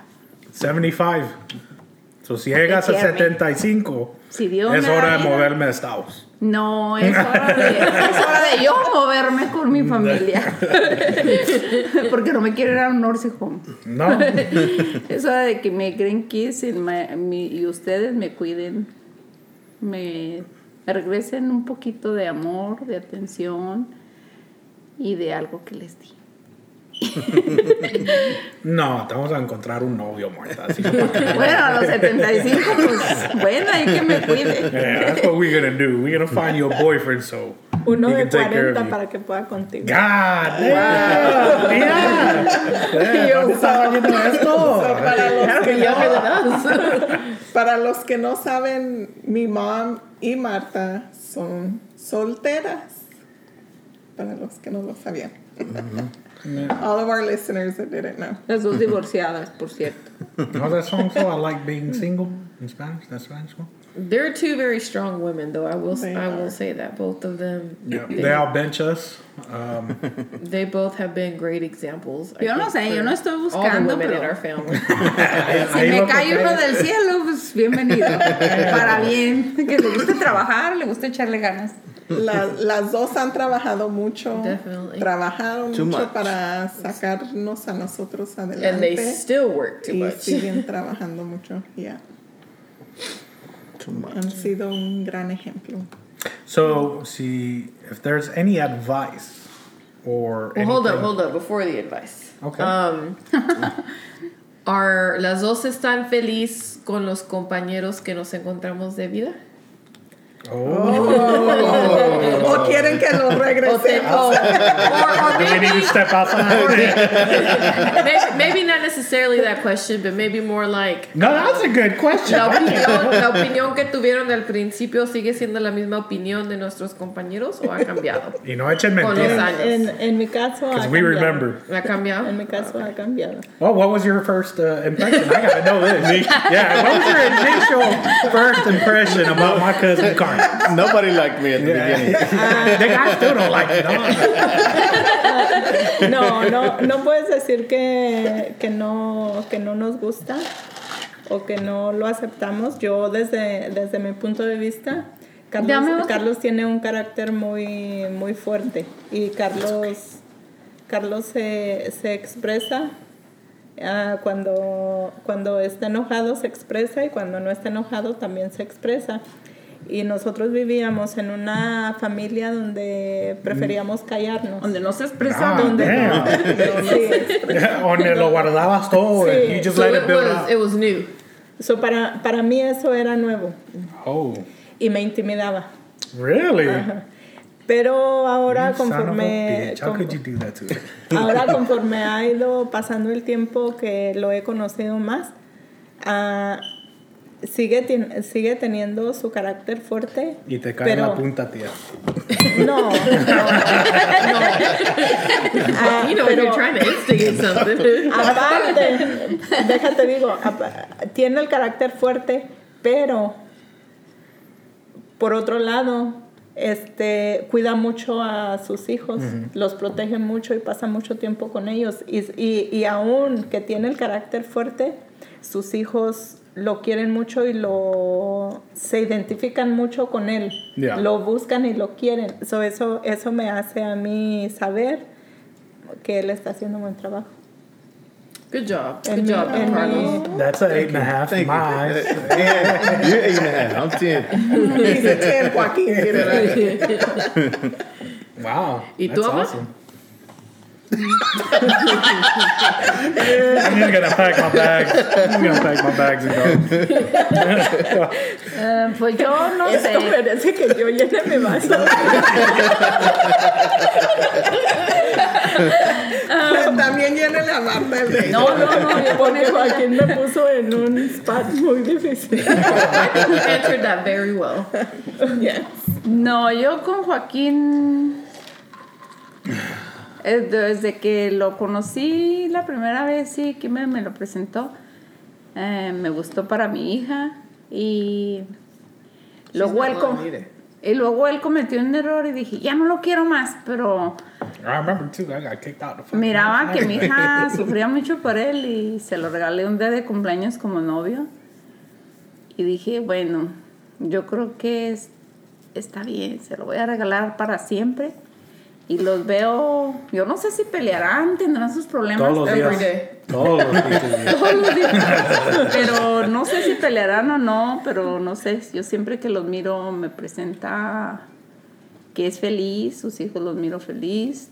75. So si llegas a Quiéreme. 75, si Dios es me hora de moverme a Estados. No, es hora, de, es hora de yo moverme con mi familia. Porque no me quiero ir a un nursing home. No. Es hora de que me y, ma- mi- y ustedes me cuiden, me regresen un poquito de amor, de atención y de algo que les di. No, te vamos a encontrar un novio, que- Bueno, a los 75, pues bueno, hay que me cuide. Yeah, that's what we're gonna do. We're gonna find you a boyfriend, so Uno de can take care of 40 you. para que pueda contigo. God damn. Yeah. Yeah, ¿dónde estaba viendo esto? Para los, que no, para los que no saben, mi mom y Marta son solteras. Para los que no lo sabían. All of our listeners that didn't know. Las dos divorciadas, por cierto. How's that song so? I like being single in Spanish. That's Spanish one? They're two very strong women, though. I will. They I will are. say that both of them. Yeah. They, They all bench us. Um, they both have been great examples. I Yo no think, sé, yo for no estoy all the buscando, women in pero- our family. Si ahí me lo que cae uno del cielo, pues bienvenido. Para bien. Que le guste trabajar, le guste echarle ganas. La- las dos han trabajado mucho. Definitely. Trabajaron Too mucho much. para sacarnos a nosotros and they adelante. still work too y much. siguen trabajando mucho. Yeah. Too much. Han sido un gran ejemplo. so, see, if there's any advice or. Well, hold up, hold up. Before the advice. Okay. Um, are las dos están feliz con los compañeros que nos encontramos de vida? Oh. O quieren que los O te- regresemos. o- or, or Do we need to maybe, step outside? maybe, maybe not necessarily that question, but maybe more like no, that's a good question. la opinión, la opinión que tuvieron al principio sigue siendo la misma opinión de nuestros compañeros o ha cambiado. Y no echen Con los mentiras. años. En, en mi caso ha Because we cambiado. remember. ¿Ha cambiado? En mi caso ha cambiado. Well, what was your first uh, impression? I gotta know this. yeah, what was your initial first impression about my cousin Nobody liked me at the beginning. the guy still don't like me. No? No, no, no puedes decir que, que, no, que no nos gusta o que no lo aceptamos. Yo desde, desde mi punto de vista, Carlos. Carlos tiene un carácter muy, muy fuerte y Carlos, Carlos se, se expresa. ah, cuando, cuando está enojado se expresa y cuando no está enojado también se expresa. Y nosotros vivíamos en una familia donde preferíamos callarnos. Donde no se expresa. Ah, donde damn. Sí. Donde lo guardabas todo Sí. you just So let it it build was, up. it was new. So, para, para mí eso era nuevo Oh, y me intimidaba. really? Pero ahora conforme, bitch. How con- could you do that to me? ahora conforme ha ido pasando el tiempo que lo he conocido más, ah, sigue, tien- sigue teniendo su carácter fuerte. Y te cae en pero la punta, tía. No, no, Ah, you know, pero- you're trying to instigate something. Aparte, déjate digo, tiene el carácter fuerte, pero por otro lado, este cuida mucho a sus hijos, los protege mucho y pasa mucho tiempo con ellos. Y, y, y aún que tiene el carácter fuerte, sus hijos lo quieren mucho y lo se identifican mucho con él. Lo buscan y lo quieren. So, eso, eso me hace a mí saber que él está haciendo un buen trabajo. Good job. Good mi- job, That's an eight and a half. Thank you. Yeah, you're eight and a half. I'm ten. He's a 10, Joaquín. get it right. Wow. ¿Y that's tú, Ama? awesome. I'm just gonna pack my bags. I'm gonna pack my bags and go. Eh, pues yo no Esto sé. merece que yo llene mi vaso. También llene la de. No, no, no, porque Joaquín me puso en un spot muy difícil. You answered that very well. Yes. No, yo con Joaquín, desde que lo conocí la primera vez, sí, que me, me lo presentó, eh, me gustó para mi hija y luego, él com- y luego él cometió un error y dije, ya no lo quiero más, pero I remember too. I got kicked out the fucking miraba que mi hija sufría mucho por él y se lo regalé un día de cumpleaños como novio. Y dije, bueno, yo creo que es- está bien, se lo voy a regalar para siempre. Y los veo, yo no sé si pelearán, tendrán sus problemas. Todos los días. Todos los días. Todos los días. Pero no sé si pelearán o no, pero no sé, yo siempre que los miro me presenta que es feliz, sus hijos los miro feliz,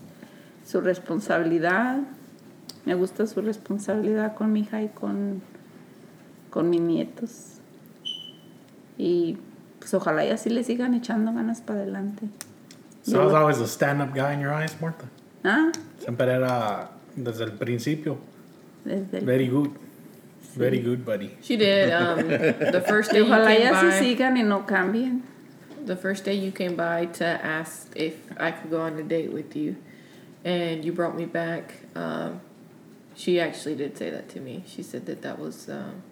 su responsabilidad, me gusta su responsabilidad con mi hija y con, con mis nietos. Y pues ojalá y así le sigan echando ganas para adelante. So I was always a stand-up guy in your eyes, Martha. Ah, Siempre era desde el principio. desde Very good. Very good, buddy. She did. Um, the first day Y you came ya se by, sigan y no cambien. the first day you came by to ask if I could go on a date with you, and you brought me back. Um, she actually did say that to me. She said that that was um,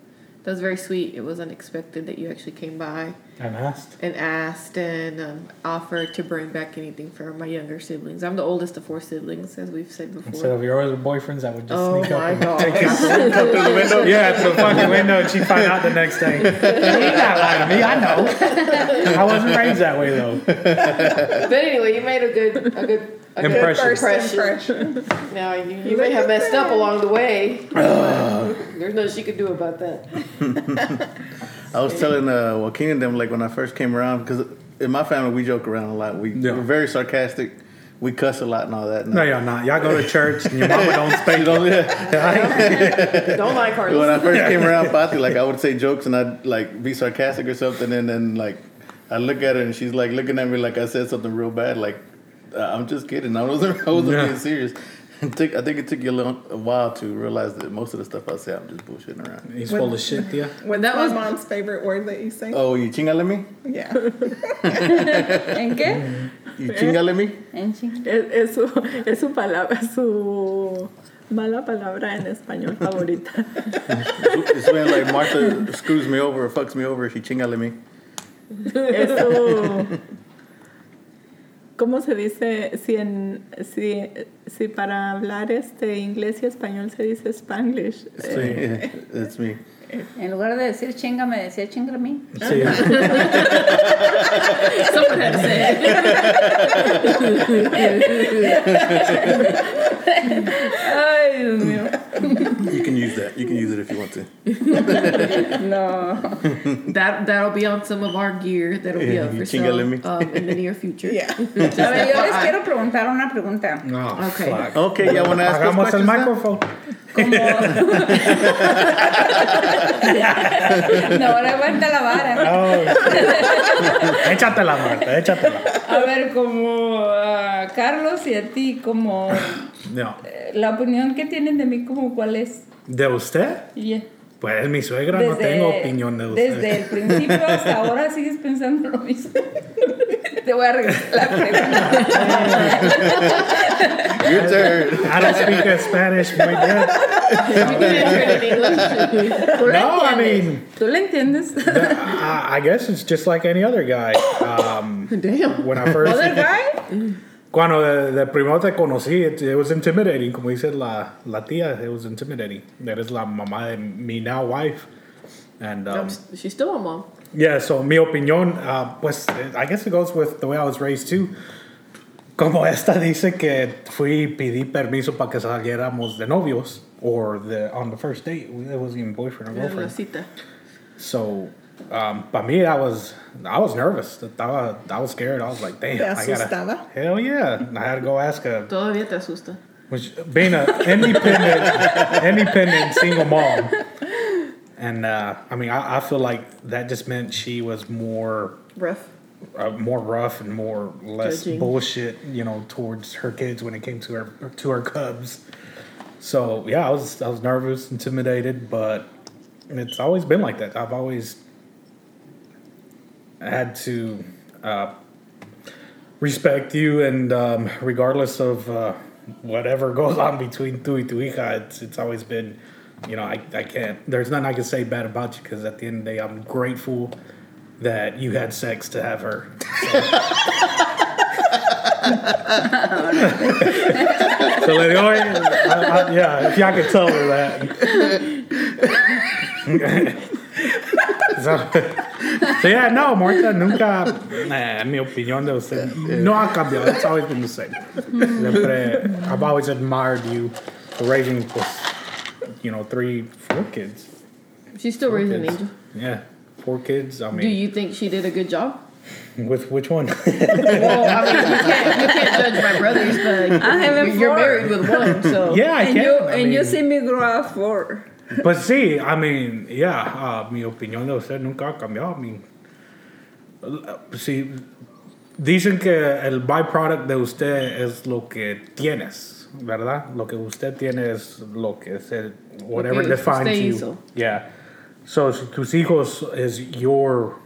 that was very sweet. It was unexpected that you actually came by And asked. and asked and um, offered to bring back anything for my younger siblings. I'm the oldest of four siblings, as we've said before. Instead of your other boyfriends, I would just oh sneak up my and god! take it. yeah, to the fucking window, and she'd find out the next day. You're not lying to me. I know. I wasn't raised that way though. but anyway, you made a good a good. A good Impression. first impression. Now you, you may have messed up along the way. There's nothing she could do about that. I was telling uh, Joaquin and them like when I first came around because in my family we joke around a lot. We, Yeah. We're very sarcastic. We cuss a lot and all that. No, y'all not. Y'all go to church and your mama don't spank you. Don't- yeah. Don't like when I first came around Pati, like I would say jokes and I'd like be sarcastic or something, and then like I look at her and she's like looking at me like I said something real bad. Like I'm just kidding. I wasn't. I wasn't Yeah. being serious. Took, I think it took you a, long, a while to realize that most of the stuff I say I'm just bullshitting around. He's full of shit, yeah. What's That was- mom's favorite word that you say? Oh, you chingale me? Yeah. ¿En qué? You chingale me? En ching. Es, es su, es su palabra, su mala palabra en español favorita. It's when like Martha screws me over or fucks me over, she chingale me. Es su... ¿Cómo se dice si en si, si para hablar este inglés y español se dice spanglish? Eh, that's me. En lugar de decir chinga, me decía chinga a mí. Sí. Someone had to say it. Ay, Dios mío. You can use that. You can use it if you want to. No. That that'll be on some of our gear that'll be Yeah, up for sale me. um, in the near future. Yeah. A ver, yo les quiero preguntar una pregunta. Oh, Okay. fuck. Okay, y'all want to ask us Hagamos el micrófono. Como... no, ahora aguanta la vara. Oh. échatela, Marta, échatela. A ver, como a Carlos y a ti, como No. eh, la opinión que tienen de mí, como cuál es. ¿De usted? Y- Pues mi suegra no tengo opinión de usted. Desde el principio hasta ahora sigues pensando lo mismo. Te voy a regresar la pregunta. Your turn. I don't speak that Spanish muy bien. You can it in English. No, I mean- ¿Tú le entiendes? I, I guess it's just like any other guy. Um, Damn. when I first, ¿Other guy? cuando de, de primero te conocí, it, it was intimidating. Como dice la, la tía, it was intimidating. Eres la mamá de mi now wife. And um, She's still a mom. yeah, so mi opinión, uh, pues, I guess it goes with the way I was raised too. Como esta dice que fui y pedí permiso para que saliéramos de novios, or the, on the first date, it wasn't even boyfriend or La girlfriend. cita. So, um, para mí, I was I was nervous. Estaba, I was scared. I was like, damn, ¿Te I gotta. Hell yeah! I had to go ask a Todavía te asusta. which being a independent independent single mom, and uh, I mean, I, I feel like that just meant she was more Rough. Uh, more rough and more less Judging. bullshit, you know, towards her kids when it came to her to her cubs. So yeah, I was I was nervous, intimidated, but it's always been like that. I've always had to uh, respect you, and um, regardless of uh, whatever goes on between tu y tu hija, it's it's always been. You know, I, I can't. There's nothing I can say bad about you because at the end of the day, I'm grateful that you had sex to have her. so le doy, I, I, yeah, if y'all could tell her that. so, so yeah, no, Marta, nunca, nah, mi opinión de usted no ha cambiado. It's always been the same. Siempre, I've always admired you for raising, you know, three, four kids. She's still raising an kids. angel. Yeah, four kids. I mean, Do you think she did a good job? with which one? Well, I mean, you can't, you can't judge my brothers, but I have you're, you're four. married with one, so yeah, I and can. you I and you see me grow up for But sí, I mean, yeah, uh, mi opinión de usted nunca ha cambiado. I mean, uh, sí, Dicen que el byproduct de usted es lo que tienes, ¿verdad? Lo que usted tiene es lo que es el, whatever que defines usted you. hizo. Yeah. So, si tus hijos is your,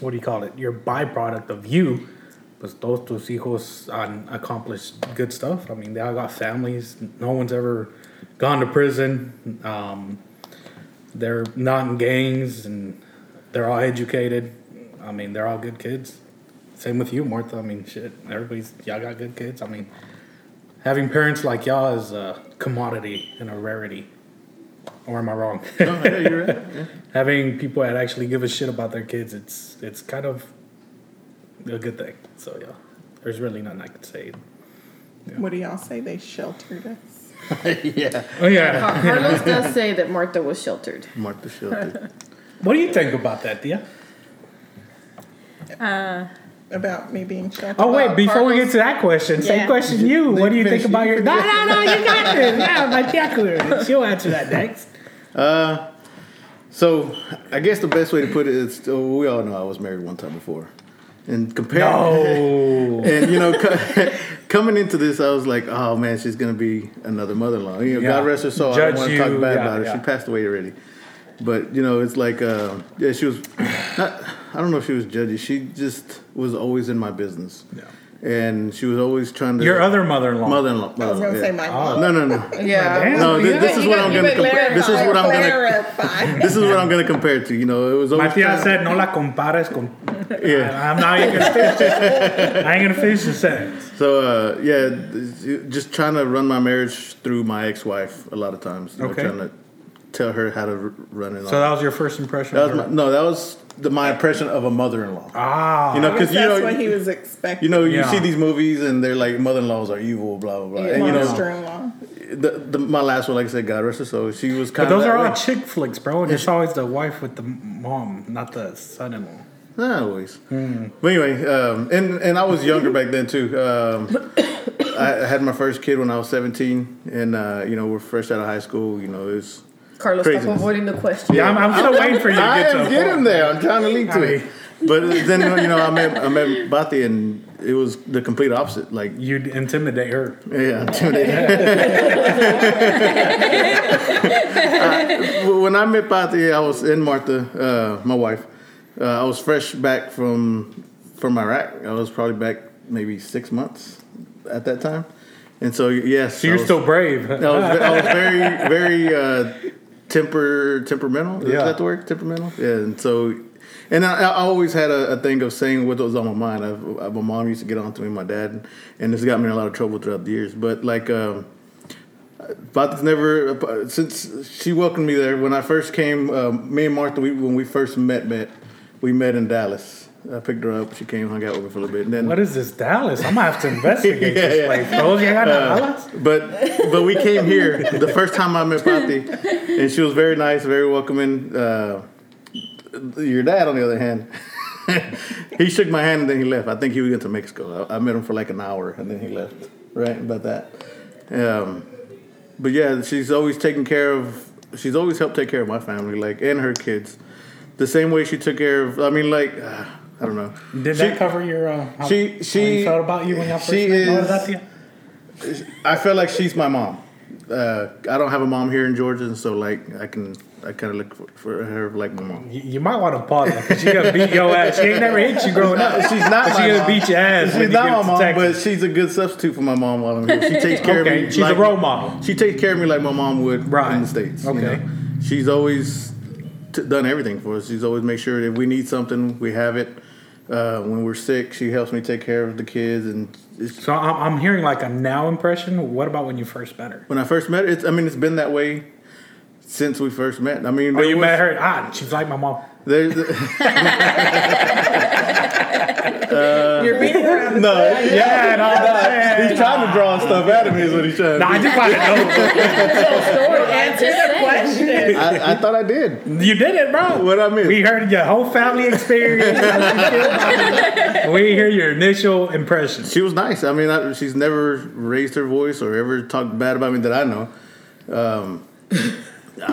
what do you call it? Your byproduct of you. Pues todos tus hijos accomplished good stuff. I mean, they all got families. No one's ever gone to prison. Um, they're not in gangs and they're all educated. I mean, they're all good kids. Same with you, Martha. I mean, shit, everybody's y'all got good kids. I mean, having parents like y'all is a commodity and a rarity. Or am I wrong? No, yeah, you're right. Yeah. having people that actually give a shit about their kids, it's it's kind of a good thing. So yeah, there's really nothing I could say. What do y'all say? They sheltered us. yeah. Oh yeah. Carlos does say that Martha was sheltered. Martha Shelter. what do you think about that, Tia? Uh, About me being sheltered. Oh wait, Well, before we get to that question, same Yeah. question you. What do you think about your? No, no, no. You got this. Yeah, my Tia She'll answer that next. Uh, so I guess the best way to put it is, uh, we all know I was married one time before, and compare. No. And you know, co- coming into this, I was like, "Oh man, she's gonna be another mother-in-law." You know, Yeah. God rest her soul. I don't want to talk bad yeah, about her. yeah. She passed away already. But you know, it's like, uh, yeah, she was. Not, I don't know if she was judgy. She just was always in my business, Yeah. And she was always trying to. Your other mother-in-law. mother-in-law. I was gonna yeah. say my mom. No, no, no. Yeah. No, You this, got- this is what I'm gonna. Compare, this is what I'm gonna. This is what I'm gonna compare to. You know, it was My always. tia said, "No la compares con." Yeah. I'm not even gonna finish. it. I ain't gonna finish the sentence. So uh, yeah, just trying to run my marriage through my ex-wife a lot of times. You know, Okay. Trying to tell her how to run it. So that was your first impression. that of was her? my, no, that was the, my impression of a mother-in-law. ah. You know, because you know, what he was expecting. you know, you Yeah. see these movies and they're like mother-in-laws are evil, blah blah blah. Yeah. And you know, Monster-in-law. the, the, my last one, like I said, God rest her soul. She was but kind of. those are all chick flicks, bro. And it's always the wife with the mom, not the son-in-law. Not always. Hmm. But anyway, um, and and I was younger back then too. Um, I had my first kid when I was 17, and uh, you know we're fresh out of high school. You know, it's Carlos, Crazy. stop avoiding the question. Yeah, I'm, I'm still waiting for you to I get to am the getting there. I'm trying to lead to it. But then you know I met I met Bati and it was the complete opposite. Like you'd intimidate her. yeah, I'm intimidated. I- when I met Bati, I was in Martha, uh, my wife. Uh, I was fresh back from from Iraq. I was probably back maybe six months at that time, and so yes, So you're I was- still brave. I was, I was very, very uh, temper temperamental. Yeah. Is that the word? Temperamental. Yeah, and so, and I, I always had a, a thing of saying what was on my mind. I, I, my mom used to get on to me, my dad, and this got me in a lot of trouble throughout the years. But like, um, never since she welcomed me there when I first came. Um, me and Martha, we, when we first met, met we met in Dallas. I picked her up. She came, hung out with me for a little bit, and then What is this, Dallas? I'm gonna have to investigate Yeah, this yeah. place. Got Dallas? But but we came here the first time I met Pati, and she was very nice, very welcoming. Uh, your dad, on the other hand, he shook my hand and then he left. I think he went to Mexico. I, I met him for like an hour and then he left. Right about that. Um, but yeah, she's always taken care of. She's always helped take care of my family, like and her kids, the same way she took care of. I mean, like uh, I don't know. Did She- that cover your uh, how, she- how she- you felt about you when y'all first she met? No, is- that's you? I feel like she's my mom. Uh, I don't have a mom here in Georgia, and so like I can I kind of look for, for her like my mom. You, you might want to pause that because she gonna beat your ass. She ain't never hit you growing up. She's not But she my gonna mom. beat your ass. She's not my to mom, but she's a good substitute for my mom while I'm here. She takes care Okay, of me. she's a role model. She takes care of me like my mom would Right. in the states. you Okay. know. she's always t- done everything for us. She's always make sure that we need something, we have it. Uh, when we're sick, she helps me take care of the kids. And it's, So I'm, I'm hearing like a now impression. What about when you first met her? when I first met her, it's, I mean, it's been that way since we first met. I mean, Oh, you was- met her? Ah, she's like my mom. There's, You're beating around the no, Yeah, no, no, he's trying to draw stuff out of me. Is what he's trying. No, I do. just want to know. Answer the question. I, I thought I did. You did it, bro. What I mean? We heard your whole family experience. we hear your initial impression. She was nice. I mean, I, she's never raised her voice or ever talked bad about me that I know. Um, for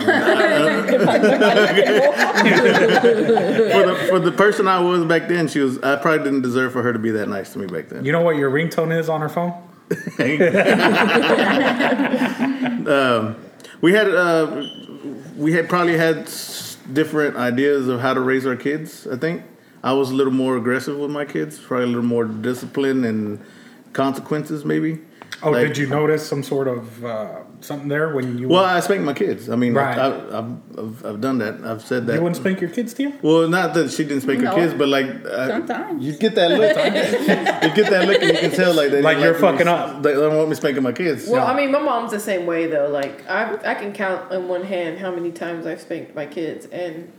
the for the person I was back then, she was. I probably didn't deserve for her to be that nice to me back then. You know what your ringtone is on her phone? we had uh, we had probably had different ideas of how to raise our kids. I think I was a little more aggressive with my kids, probably a little more discipline and consequences, maybe. Oh, Like- did you notice some sort of uh, something there when you? Well, I spank my kids. I mean, Right. I, I've, I've I've done that. I've said that. you wouldn't spank your kids, Tia? Well, not that she didn't spank her kids, but like uh, Sometimes. you get that look. you get that look, and you can tell like they Like you're me- fucking up. They don't want me spanking my kids. Well, I mean, my mom's the same way though. Like, I I can count on one hand how many times I've spanked my kids, and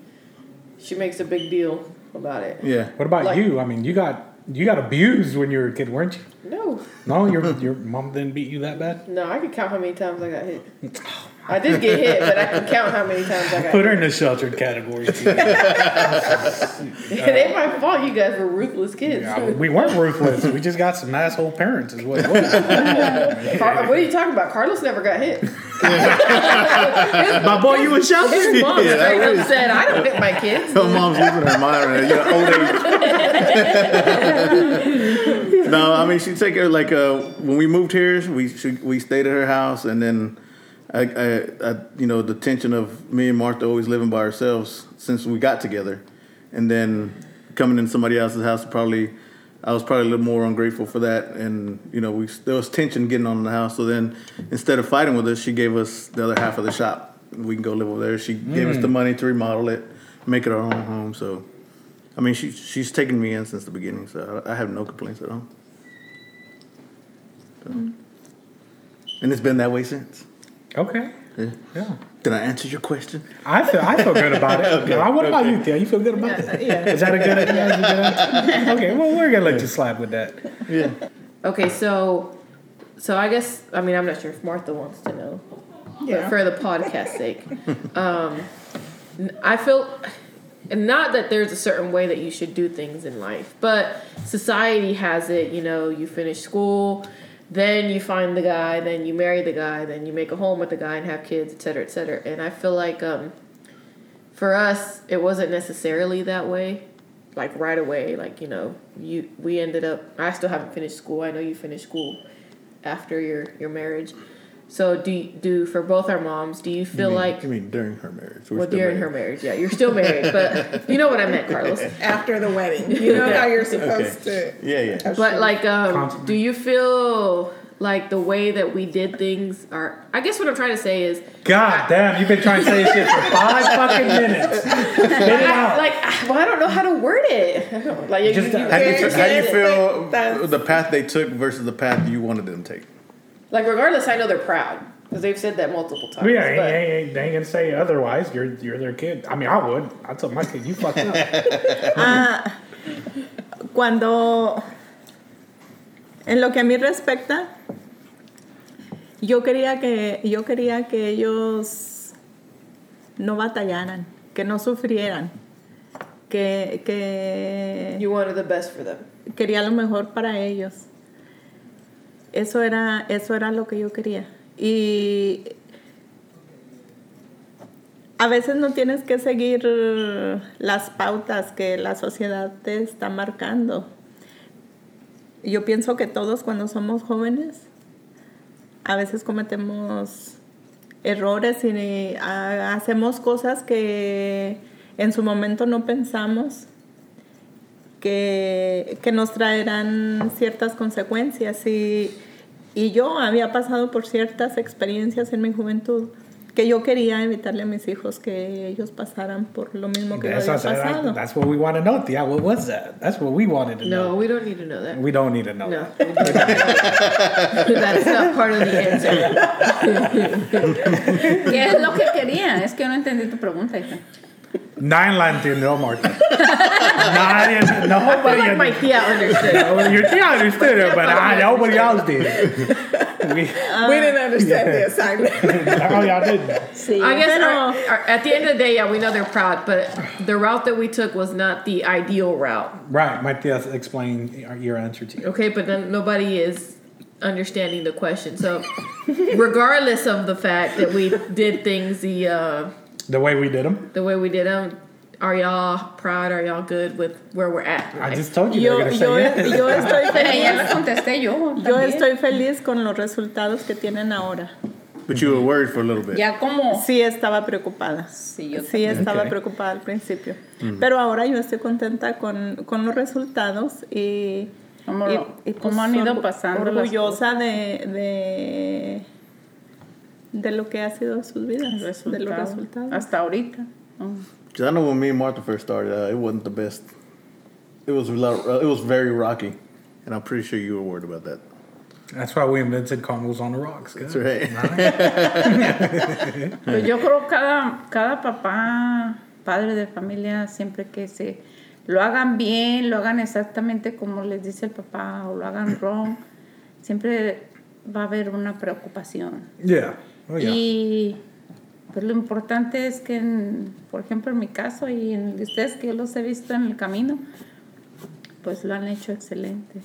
she makes a big deal about it. yeah. What about Like- you? I mean, you got you got abused when you were a kid, weren't you? No, No, your your mom didn't beat you that bad. no, I can count how many times I got hit. I did get hit, but I can count how many times I got Put hit. her in the sheltered category. Too. it ain't my fault. You guys were ruthless kids. Yeah, we weren't ruthless. We just got some asshole parents, is what it was. Car- what are you talking about? Carlos never got hit. My boy, you were sheltered. His mom Yeah, straight that up said, "I don't hit my kids." Her mom's losing her mind right now. You know, old age. no, I mean she take her like uh, when we moved here, we she, we stayed at her house, and then I, I, I you know the tension of me and Martha always living by ourselves since we got together, and then coming in somebody else's house probably. I was probably a little more ungrateful for that, and you know, we there was tension getting on in the house. So then, instead of fighting with us, she gave us the other half of the shop. We can go live over there. She gave us the mm. money to remodel it, make it our own home. So, I mean, she she's taken me in since the beginning. So I, I have no complaints at all. So. Mm. And it's been that way since. Okay. Yeah. Yeah. Did I answer your question? I feel I feel good about it. Okay, Now, what about you, Tia? You feel good about it? Yeah. Is that a good, yeah, is it a good answer? Okay, well, we're gonna let you slide with that. Yeah. Okay, so, so I guess I mean I'm not sure if Martha wants to know, Yeah. but for the podcast sake, um, n- I feel, and not that there's a certain way that you should do things in life, but society has it. You know, you finish school, then you find the guy, then you marry the guy, then you make a home with the guy and have kids, et cetera, et cetera. And I feel like um, for us, it wasn't necessarily that way like right away like you know you we ended up i still haven't finished school i know you finished school after your your marriage so do you, do for both our moms do you feel You mean- like you mean during her marriage? We're well during married. her marriage yeah you're still married but you know what i meant carlos After the wedding, you know how you're supposed to. Yeah, yeah. but like um do you feel like the way that we did things are i guess what i'm trying to say is God damn, you've been trying to say this shit for five fucking minutes. Spit it out. like well i don't know how to word it like Just, you, uh, How do you, you how do you feel That's- the path they took versus the path you wanted them to take? Like regardless i know they're proud because they've said that multiple times yeah, ain't, ain't, they ain't gonna say otherwise. You're you're their kid. I mean, I would. I told my kid, you fucked up. Ah, cuando, en lo que a mí respecta, yo quería que, yo quería que ellos no batallaran, que no sufrieran, que, que You wanted the best for them. quería lo mejor para ellos. Eso era, eso era lo que yo quería. Y a veces no tienes que seguir las pautas que la sociedad te está marcando. Yo pienso que todos cuando somos jóvenes, a veces cometemos errores y hacemos cosas que en su momento no pensamos que, que nos traerán ciertas consecuencias. Y, y yo había pasado por ciertas experiencias en mi juventud que yo quería evitarle a mis hijos que ellos pasaran por lo mismo que yo había that's, pasado. that's what we want to know, Tia. What was that? That's what we wanted to No, know. we don't need to know that. We don't need to know. No, that. that's not part of the answer. ¿Qué es lo que quería? Es que no entendí tu pregunta. Nine la entendió, Marta. Nadie, I feel nobody. like my tia understood. Well, your tia understood it, but I, nobody else did. We, we didn't understand the assignment. no, y'all didn't. Sí. I guess Pero- our, our, at the end of the day, yeah, we know they're proud, but the route that we took was not the ideal route. Right, my tia explained your answer to you. Okay, but then nobody is understanding the question. So, regardless of the fact that we did things the uh, The way we did them. the way we did them, are y'all proud? Are y'all good with where we're at? in I just told you Yo, yo, yes. yo estoy feliz. contesté yo. Yo estoy feliz con los resultados que tienen ahora. But you were worried for a little bit. Ya como. Sí estaba preocupada. Sí, yo Sí estaba Ok. preocupada al principio. Pero ahora yo estoy contenta con, con los resultados y, Cómo y- y, cómo han ido pasando las orgullosa de, de, de lo que ha sido sus vidas, de los resultado. resultados. Hasta ahorita. Mm. 'Cause I know when me and Martha first started, uh, it wasn't the best. It was uh, it was very rocky, and I'm pretty sure you were worried about that. That's why we invented Congos on the Rocks. That's right. Pues yo creo cada, cada papá, padre de familia, siempre que se lo hagan bien, lo hagan exactamente como les dice el papá o lo hagan wrong, siempre va a haber una preocupación. Yeah. Oh, yeah. Y pues lo importante es que, en- por ejemplo, en mi caso y en el de ustedes que yo los he visto en el camino, pues lo han hecho excelente,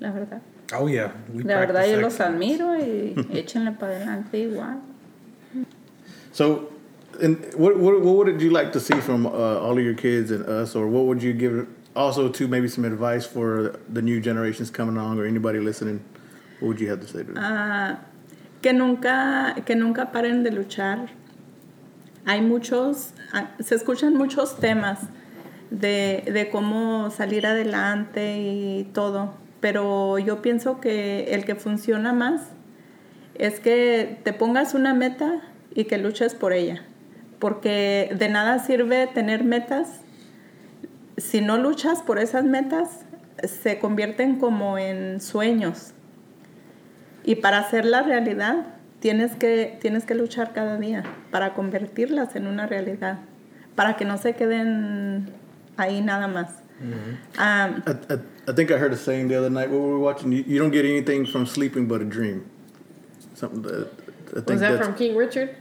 la verdad. Oh, yeah. We La verdad yo los excellence. admiro y échenle para adelante igual. So, and what, what what would you like to see from uh, all of your kids and us, or what would you give also to maybe some advice for the new generations coming on, or anybody listening? What would you have to say to them? Ah, que nunca que nunca paren de luchar. Hay muchos, ah, se escuchan muchos temas de, de cómo salir adelante y todo, pero yo pienso que el que funciona más es que te pongas una meta y que luches por ella, porque de nada sirve tener metas si no luchas por esas metas, se convierten como en sueños. Y para hacerla realidad, tienes que, tienes que luchar cada día para convertirlas en una realidad, para que no se queden ahí nada más. Ah, I, I, I think I heard a saying the other night we were watching. You, you don't get anything from sleeping but a dream. Something that I think Was that that's from King Richard?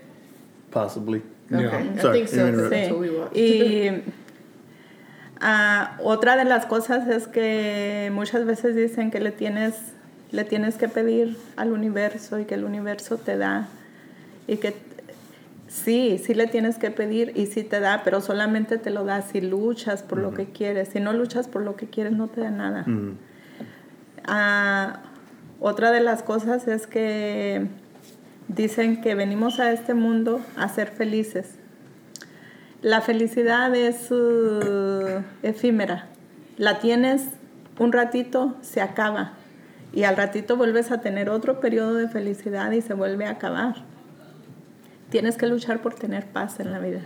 possibly. Okay, Yeah. I Sorry, think so. That's what we watched. Y ah, otra de las cosas es que muchas veces dicen que le tienes, le tienes que pedir al universo y que el universo te da. Y que sí, sí le tienes que pedir y sí te da, pero solamente te lo da si luchas por lo que quieres. Si no luchas por lo que quieres, no te da nada. Ah, otra de las cosas es que dicen que venimos a este mundo a ser felices. La felicidad es uh, efímera. La tienes un ratito, se acaba. Y al ratito vuelves a tener otro periodo de felicidad y se vuelve a acabar. Tienes que luchar por tener paz en la vida.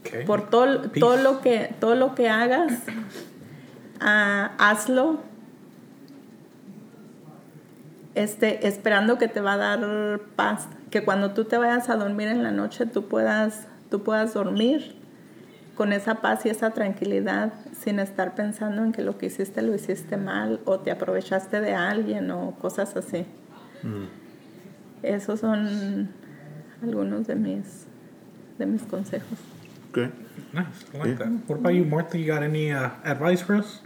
Okay. Por todo, todo, lo, que, todo lo que hagas, ah, hazlo este, esperando que te va a dar paz. Que cuando tú te vayas a dormir en la noche, tú puedas, tú puedas dormir con esa paz y esa tranquilidad sin estar pensando en que lo que hiciste lo hiciste mal o te aprovechaste de alguien o cosas así. Esos son algunos de mis, de mis consejos. Okay. Nice. I like that. What about you, Martha? You got any uh, advice for us?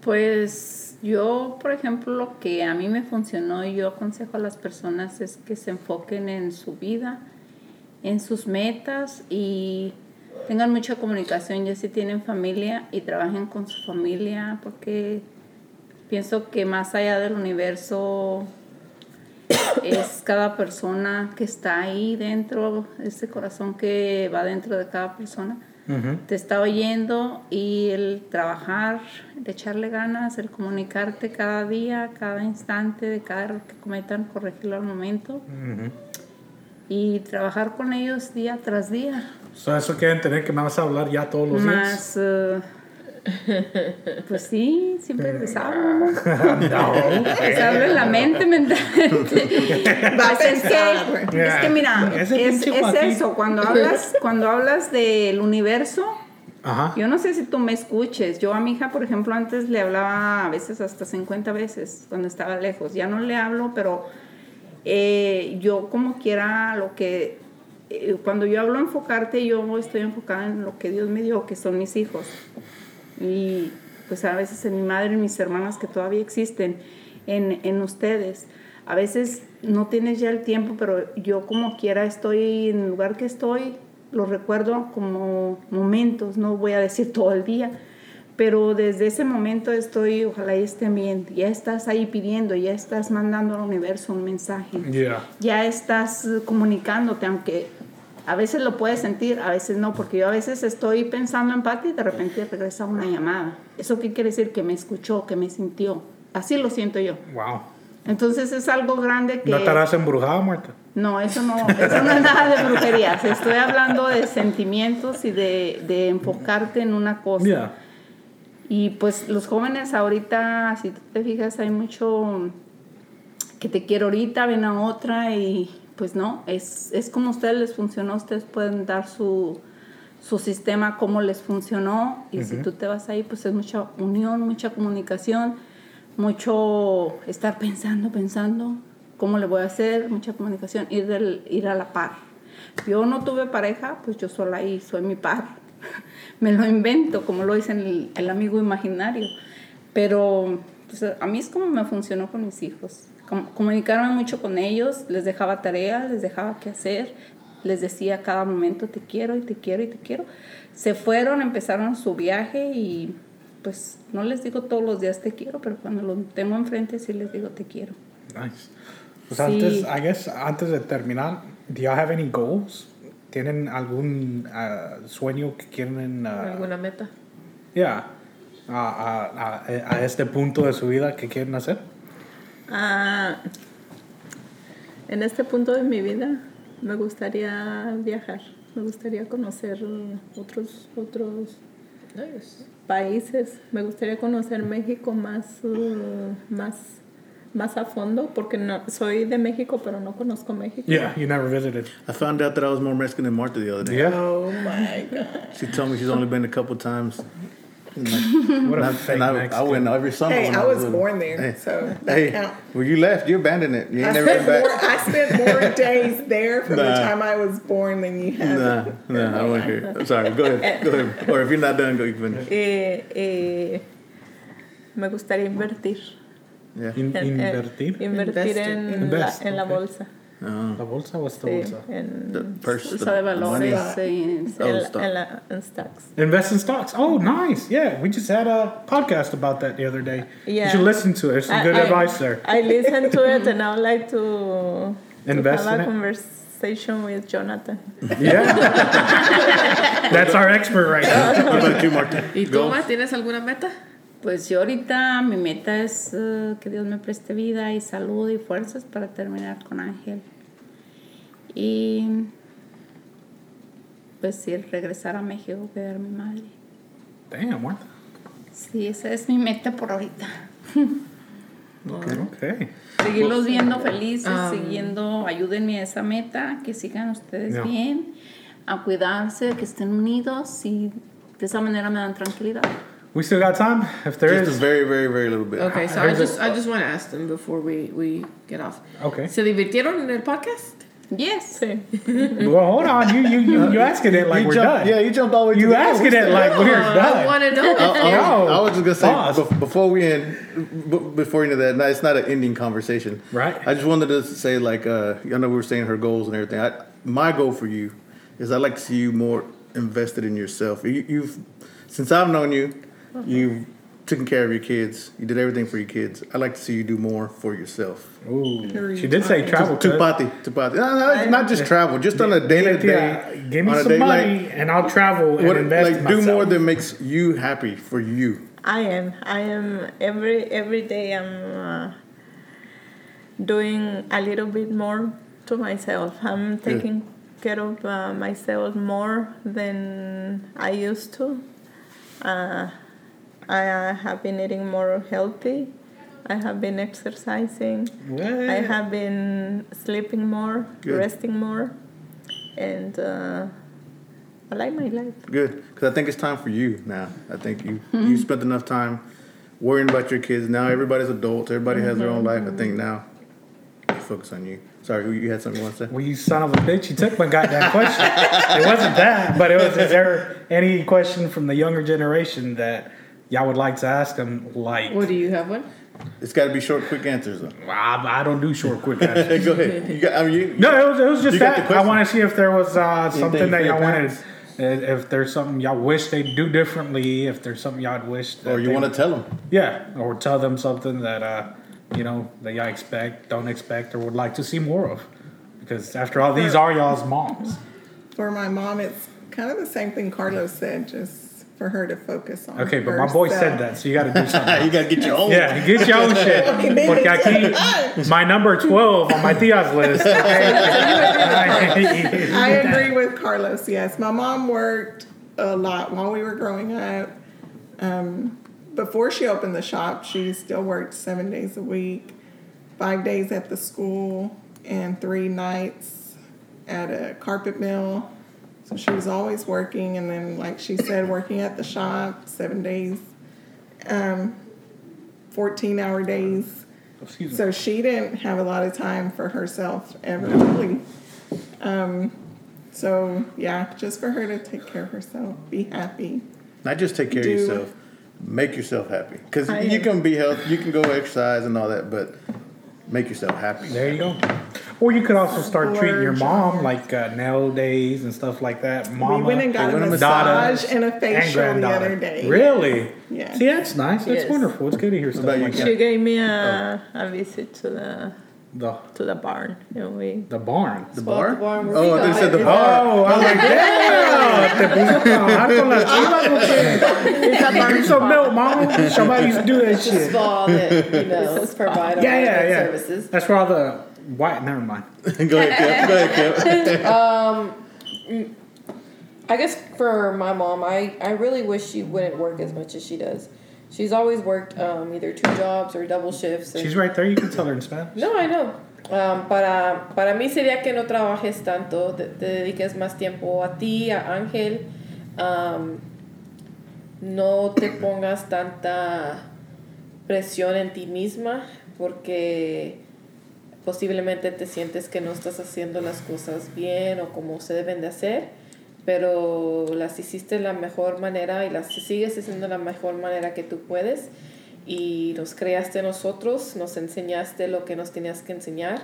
Pues yo, por ejemplo, lo que a mí me funcionó y yo aconsejo a las personas es que se enfoquen en su vida, en sus metas y tengan mucha comunicación, ya si tienen familia y trabajen con su familia, porque pienso que más allá del universo es cada persona que está ahí dentro, ese corazón que va dentro de cada persona. Te está oyendo y el trabajar, el echarle ganas, el comunicarte cada día, cada instante de cada error que cometan, corregirlo al momento. Y trabajar con ellos día tras día. So, eso quiere entender que me vas a hablar ya todos los días. Más, eh, pues sí, siempre les hablo. Les hablo en la mente mentalmente. Pues es, que, es que mira, es, eso, cuando hablas, cuando hablas del universo, Ajá. yo no sé si tú me escuches. Yo a mi hija, por ejemplo, antes le hablaba a veces hasta 50 veces cuando estaba lejos. Ya no le hablo, pero eh, yo como quiera lo que... eh, cuando yo hablo enfocarte, yo estoy enfocada en lo que Dios me dio, que son mis hijos. Y pues a veces en mi madre y mis hermanas que todavía existen. en, en ustedes. A veces no tienes ya el tiempo, pero yo como quiera estoy en el lugar que estoy, lo recuerdo como momentos, no voy a decir todo el día, pero desde ese momento estoy, ojalá estén bien, ya estás ahí pidiendo, ya estás mandando al universo un mensaje, Yeah. ya estás comunicándote, aunque a veces lo puedes sentir, a veces no, porque yo a veces estoy pensando en Pati y de repente regresa una llamada. ¿Eso qué quiere decir? Que me escuchó, que me sintió. Así lo siento yo. Wow. Entonces es algo grande que... ¿No estarás embrujada, Marta? No, eso no, eso no es nada de brujerías. Estoy hablando de sentimientos y de, de enfocarte en una cosa. Yeah. Y pues los jóvenes ahorita, si tú te fijas, hay mucho que te quiero ahorita, ven a otra y pues no, es, es como a ustedes les funcionó, ustedes pueden dar su, su sistema como les funcionó y si tú te vas ahí, pues es mucha unión, mucha comunicación, mucho estar pensando, pensando, cómo le voy a hacer, mucha comunicación, ir, del, ir a la par. Yo no tuve pareja, pues yo sola ahí soy mi par. Me lo invento, como lo dice el, el amigo imaginario. Pero pues, a mí es como me funcionó con mis hijos. Com- comunicarme mucho con ellos, les dejaba tareas, les dejaba qué hacer, les decía a cada momento te quiero y te quiero y te quiero. Se fueron, empezaron su viaje y pues no les digo todos los días te quiero, pero cuando lo tengo enfrente sí les digo te quiero. Nice. Pues Sí. antes, I guess, antes de terminar, do y'all have any goals? ¿Tienen algún ah, sueño que quieren, ah, ¿Alguna meta? yeah, a, a, a, a este punto de su vida que quieren hacer? Ah, en este punto de mi vida me gustaría viajar, me gustaría conocer otros, otros Nice. países, me gustaría conocer México más, uh, más, más a fondo, porque no, soy de México, pero no conozco México. Yeah, you never visited. I found out that I was more Mexican than Martha the other day. Yeah. Oh my God. She told me she's only been a couple times. What And a I, fake and I, I went every summer. Hey, when I was little. born there, Hey, so hey, count. well, you left. You abandoned it. You I ain't never spent, been more, back. I spent more days there from the time I was born than you have. Nah, nah, I won't hear. it. Sorry, go ahead. Go ahead. Or if you're not done, go. You can finish. Eh, eh, me gustaría invertir. Yeah. In- en- en- invertir. invertir Invest. en, Invest, la, en la ok. bolsa. Uh, ¿La bolsa o esta Sí, bolsa? en, the purse. Bolsa the de money. valores. Stock. eh, Oh, en, stock. en la, en stocks. Invest in stocks. Oh, nice. Yeah, we just had a podcast about that the other day. You Yeah. should listen to it. There's some I- good I- advice there. I listened to it and I would like to, to Invest have in a it? conversation with Jonathan. Yeah. That's our expert right now. What about you, Martin? ¿Y tú, Go. Mar, tienes alguna meta? Pues yo ahorita mi meta es eh, que Dios me preste vida y salud y fuerzas para terminar con Ángel. Y pues sí, regresar a México, cuidar a mi madre. Damn, Martha. Sí, esa es mi meta por ahorita. Okay. Seguirlos viendo felices, Um, siguiendo, ayúdenme a esa meta, que sigan ustedes Yeah. bien, a cuidarse, que estén unidos y de esa manera me dan tranquilidad. We still got time? If there Just a is. very, very, very little bit. Okay, so I There's a- just I just want to ask them before we we get off. Okay. ¿Se divirtieron en el podcast? Yes. Sí. Well, hold on. You you you, you asking it like you we're jumped, done. Yeah, you jumped all the way. You to the end. asking it like we're I done. want to know. I, I, was, I was just gonna say pause. bef- before we end, b- before you know that, no, it's not an ending conversation. Right. I just wanted to say, like, uh, I know we were saying her goals and everything. I, my goal for you is I'd like to see you more invested in yourself. You, you've, since I've known you, you've taken care of your kids. You did everything for your kids. I'd like to see you do more for yourself. Ooh. She did say travel. cuz. Tupati, tupati. No, no, it's not just travel, just on a day to day. Yeah, give me some money and I'll travel and What, invest like, in do myself. more that makes you happy for you. I am. I am every every day. I'm uh, doing a little bit more to myself. I'm taking care of uh, myself more than I used to. Uh, I uh, have been eating more healthy. I have been exercising. I have been sleeping more, Good. resting more, and uh, I like my life. Good, because I think it's time for you now. I think you you spent enough time worrying about your kids. Now everybody's adults. Everybody has their own life. I think now you focus on you. Sorry, you- you had something you want to say? Well, you son of a bitch, you took my goddamn question. it wasn't that, but it was, is there any question from the younger generation that y'all would like to ask them? Like, What do you have one? It's got to be short, quick answers. Though. I, I don't do short, quick answers. Go ahead. You got, I mean, you, No, it was, it was just You got the that. I question? want to see if there was uh, something that for y'all wanted. parents? uh, If there's something y'all wish they'd do differently, if there's something y'all wish, that or you they- want to tell them. yeah, or tell them something that uh, you know that y'all expect, don't expect, or would like to see more of, because after all, these are y'all's moms. For my mom, it's kind of the same thing Carlos said, just for her to focus on. Okay, but my boy said that, so you got to do something. you got to get your own. Yeah, get your own shit. Porque aquí, my number 12 on my tia's list. Okay? I agree with Carlos. Yes, my mom worked a lot while we were growing up. Um, before she opened the shop, she still worked seven days a week, five days at the school, and three nights at a carpet mill. So she was always working, and then, like she said, working at the shop seven days, um, 14 hour days. Excuse me. So she didn't have a lot of time for herself ever really. Um, so yeah, just for her to take care of herself, be happy. Not just take care Do- of yourself. Make yourself happy. Because you can be healthy. You can go exercise and all that, but make yourself happy. There you go. Or you could also start treating your mom Splurge. like uh, nail days and stuff like that. Mama, we went and got a went and massage daughter, and a and facial the other day. Really? Yeah. See, that's nice. That's Yes. wonderful. It's good to hear stuff like that. She gave me a, a visit to the The to the barn, you and we the barn. The bar? the barn oh, we they said the it. bar. Oh, I was like, damn! Te puse a trabajar con las chivas, ¿o qué? Drink some milk, mama. Somebody used to do that It's a shit. spa that, you know, provide all Yeah, yeah, yeah. services. That's where all the white. Never mind. go ahead, Kev. Go ahead, Kev. Um, I guess for my mom, I, I really wish she wouldn't work as much as she does. She's always worked um, either two jobs or double shifts. and- She's right there. You can tell her in Spanish. No, I know. Um, para, para mí sería que no trabajes tanto, te, te dediques más tiempo a ti, a Ángel. um, no te pongas tanta presión en ti misma porque posiblemente te sientes que no estás haciendo las cosas bien o como se deben de hacer, pero las hiciste de la mejor manera y las sigues haciendo la mejor manera que tú puedes. Y nos creaste nosotros, nos enseñaste lo que nos tenías que enseñar.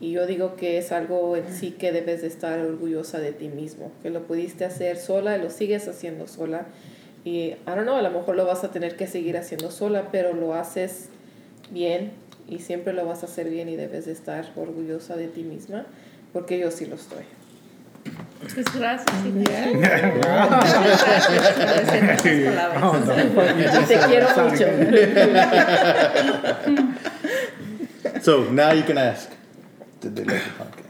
Y yo digo que es algo en sí que debes de estar orgullosa de ti mismo, que lo pudiste hacer sola y lo sigues haciendo sola. Y I don't know, a lo mejor lo vas a tener que seguir haciendo sola, pero lo haces bien y siempre lo vas a hacer bien y debes de estar orgullosa de ti misma porque yo sí lo estoy. The fuck you just Te quiero mucho. So now you can ask. Did they like the podcast?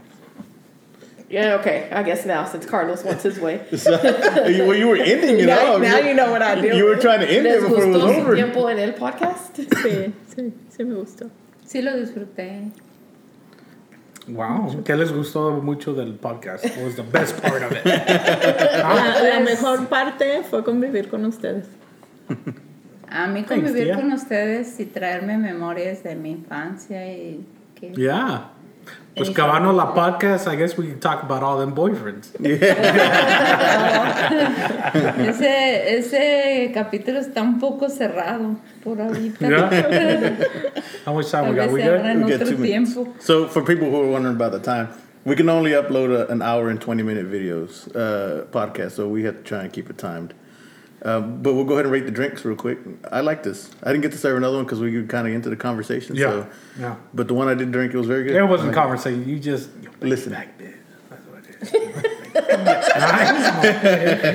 Yeah, okay. I guess now since Carlos wants his way. So, well, you were ending it Now, off. now you know what I do. You were trying to end it before it was gustó su over. tiempo en el podcast? sí, sí, sí me gustó. Sí lo disfruté. Wow. ¿Qué les gustó mucho del podcast? What was the best part of it? La, la mejor parte fue convivir con ustedes. A mí convivir con ustedes y traerme memorias de mi infancia y que Yeah. Pues acabando la podcast, I guess we can talk about all them boyfriends. ese, ese capítulo está un poco cerrado por ahorita. Yeah. How much time we got? We se abra good? We got otro two minutes. tiempo. So for people who are wondering about the time, we can only upload a, an hour and 20 minute videos, uh, podcast. So we have to try and keep it timed. Um, but we'll go ahead and rate the drinks real quick. I like this. I didn't get to serve another one because we were kind of into the conversation. Yeah. So, Yeah. but the one I didn't drink, it was very good. It wasn't Like, conversation. You just Listen. like this. That's what it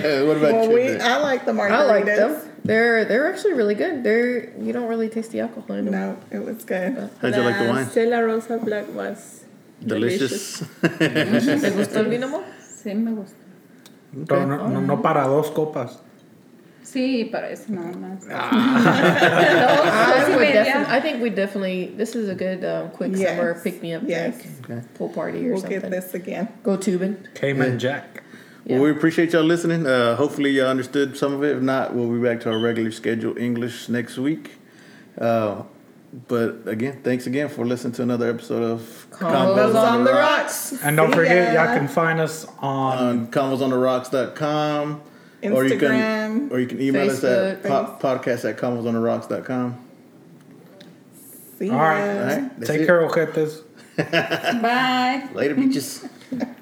is. what about well, you? we I like the margaritas. I like them. They're they're actually really good. They're you don't really taste the alcohol in them. No, it was good. How'd you like the wine? Stella Rosa Black was Delicious. ¿Te gustó el vino, amor? Sí, me gusta. Pero no, no, no para dos copas. Sí, para eso nada más. I, Sí, would media. I think we definitely. This is a good um, quick Yes. summer pick me up Yes. drink. Okay. Pool party or We'll something. get this again. Go tubing. Cayman Jack. Well, we appreciate y'all listening. Uh, hopefully, y'all understood some of it. If not, we'll be back to our regular schedule English next week. Uh, but again, thanks again for listening to another episode of Convos on the rocks. And don't See forget, ya. y'all can find us on on convosontherocks.com. Or you can, or you can email us at po- podcast at convosontherocks.com. See All right. ya. All right. that's Take it. care, ojetes. Bye. Later, bitches.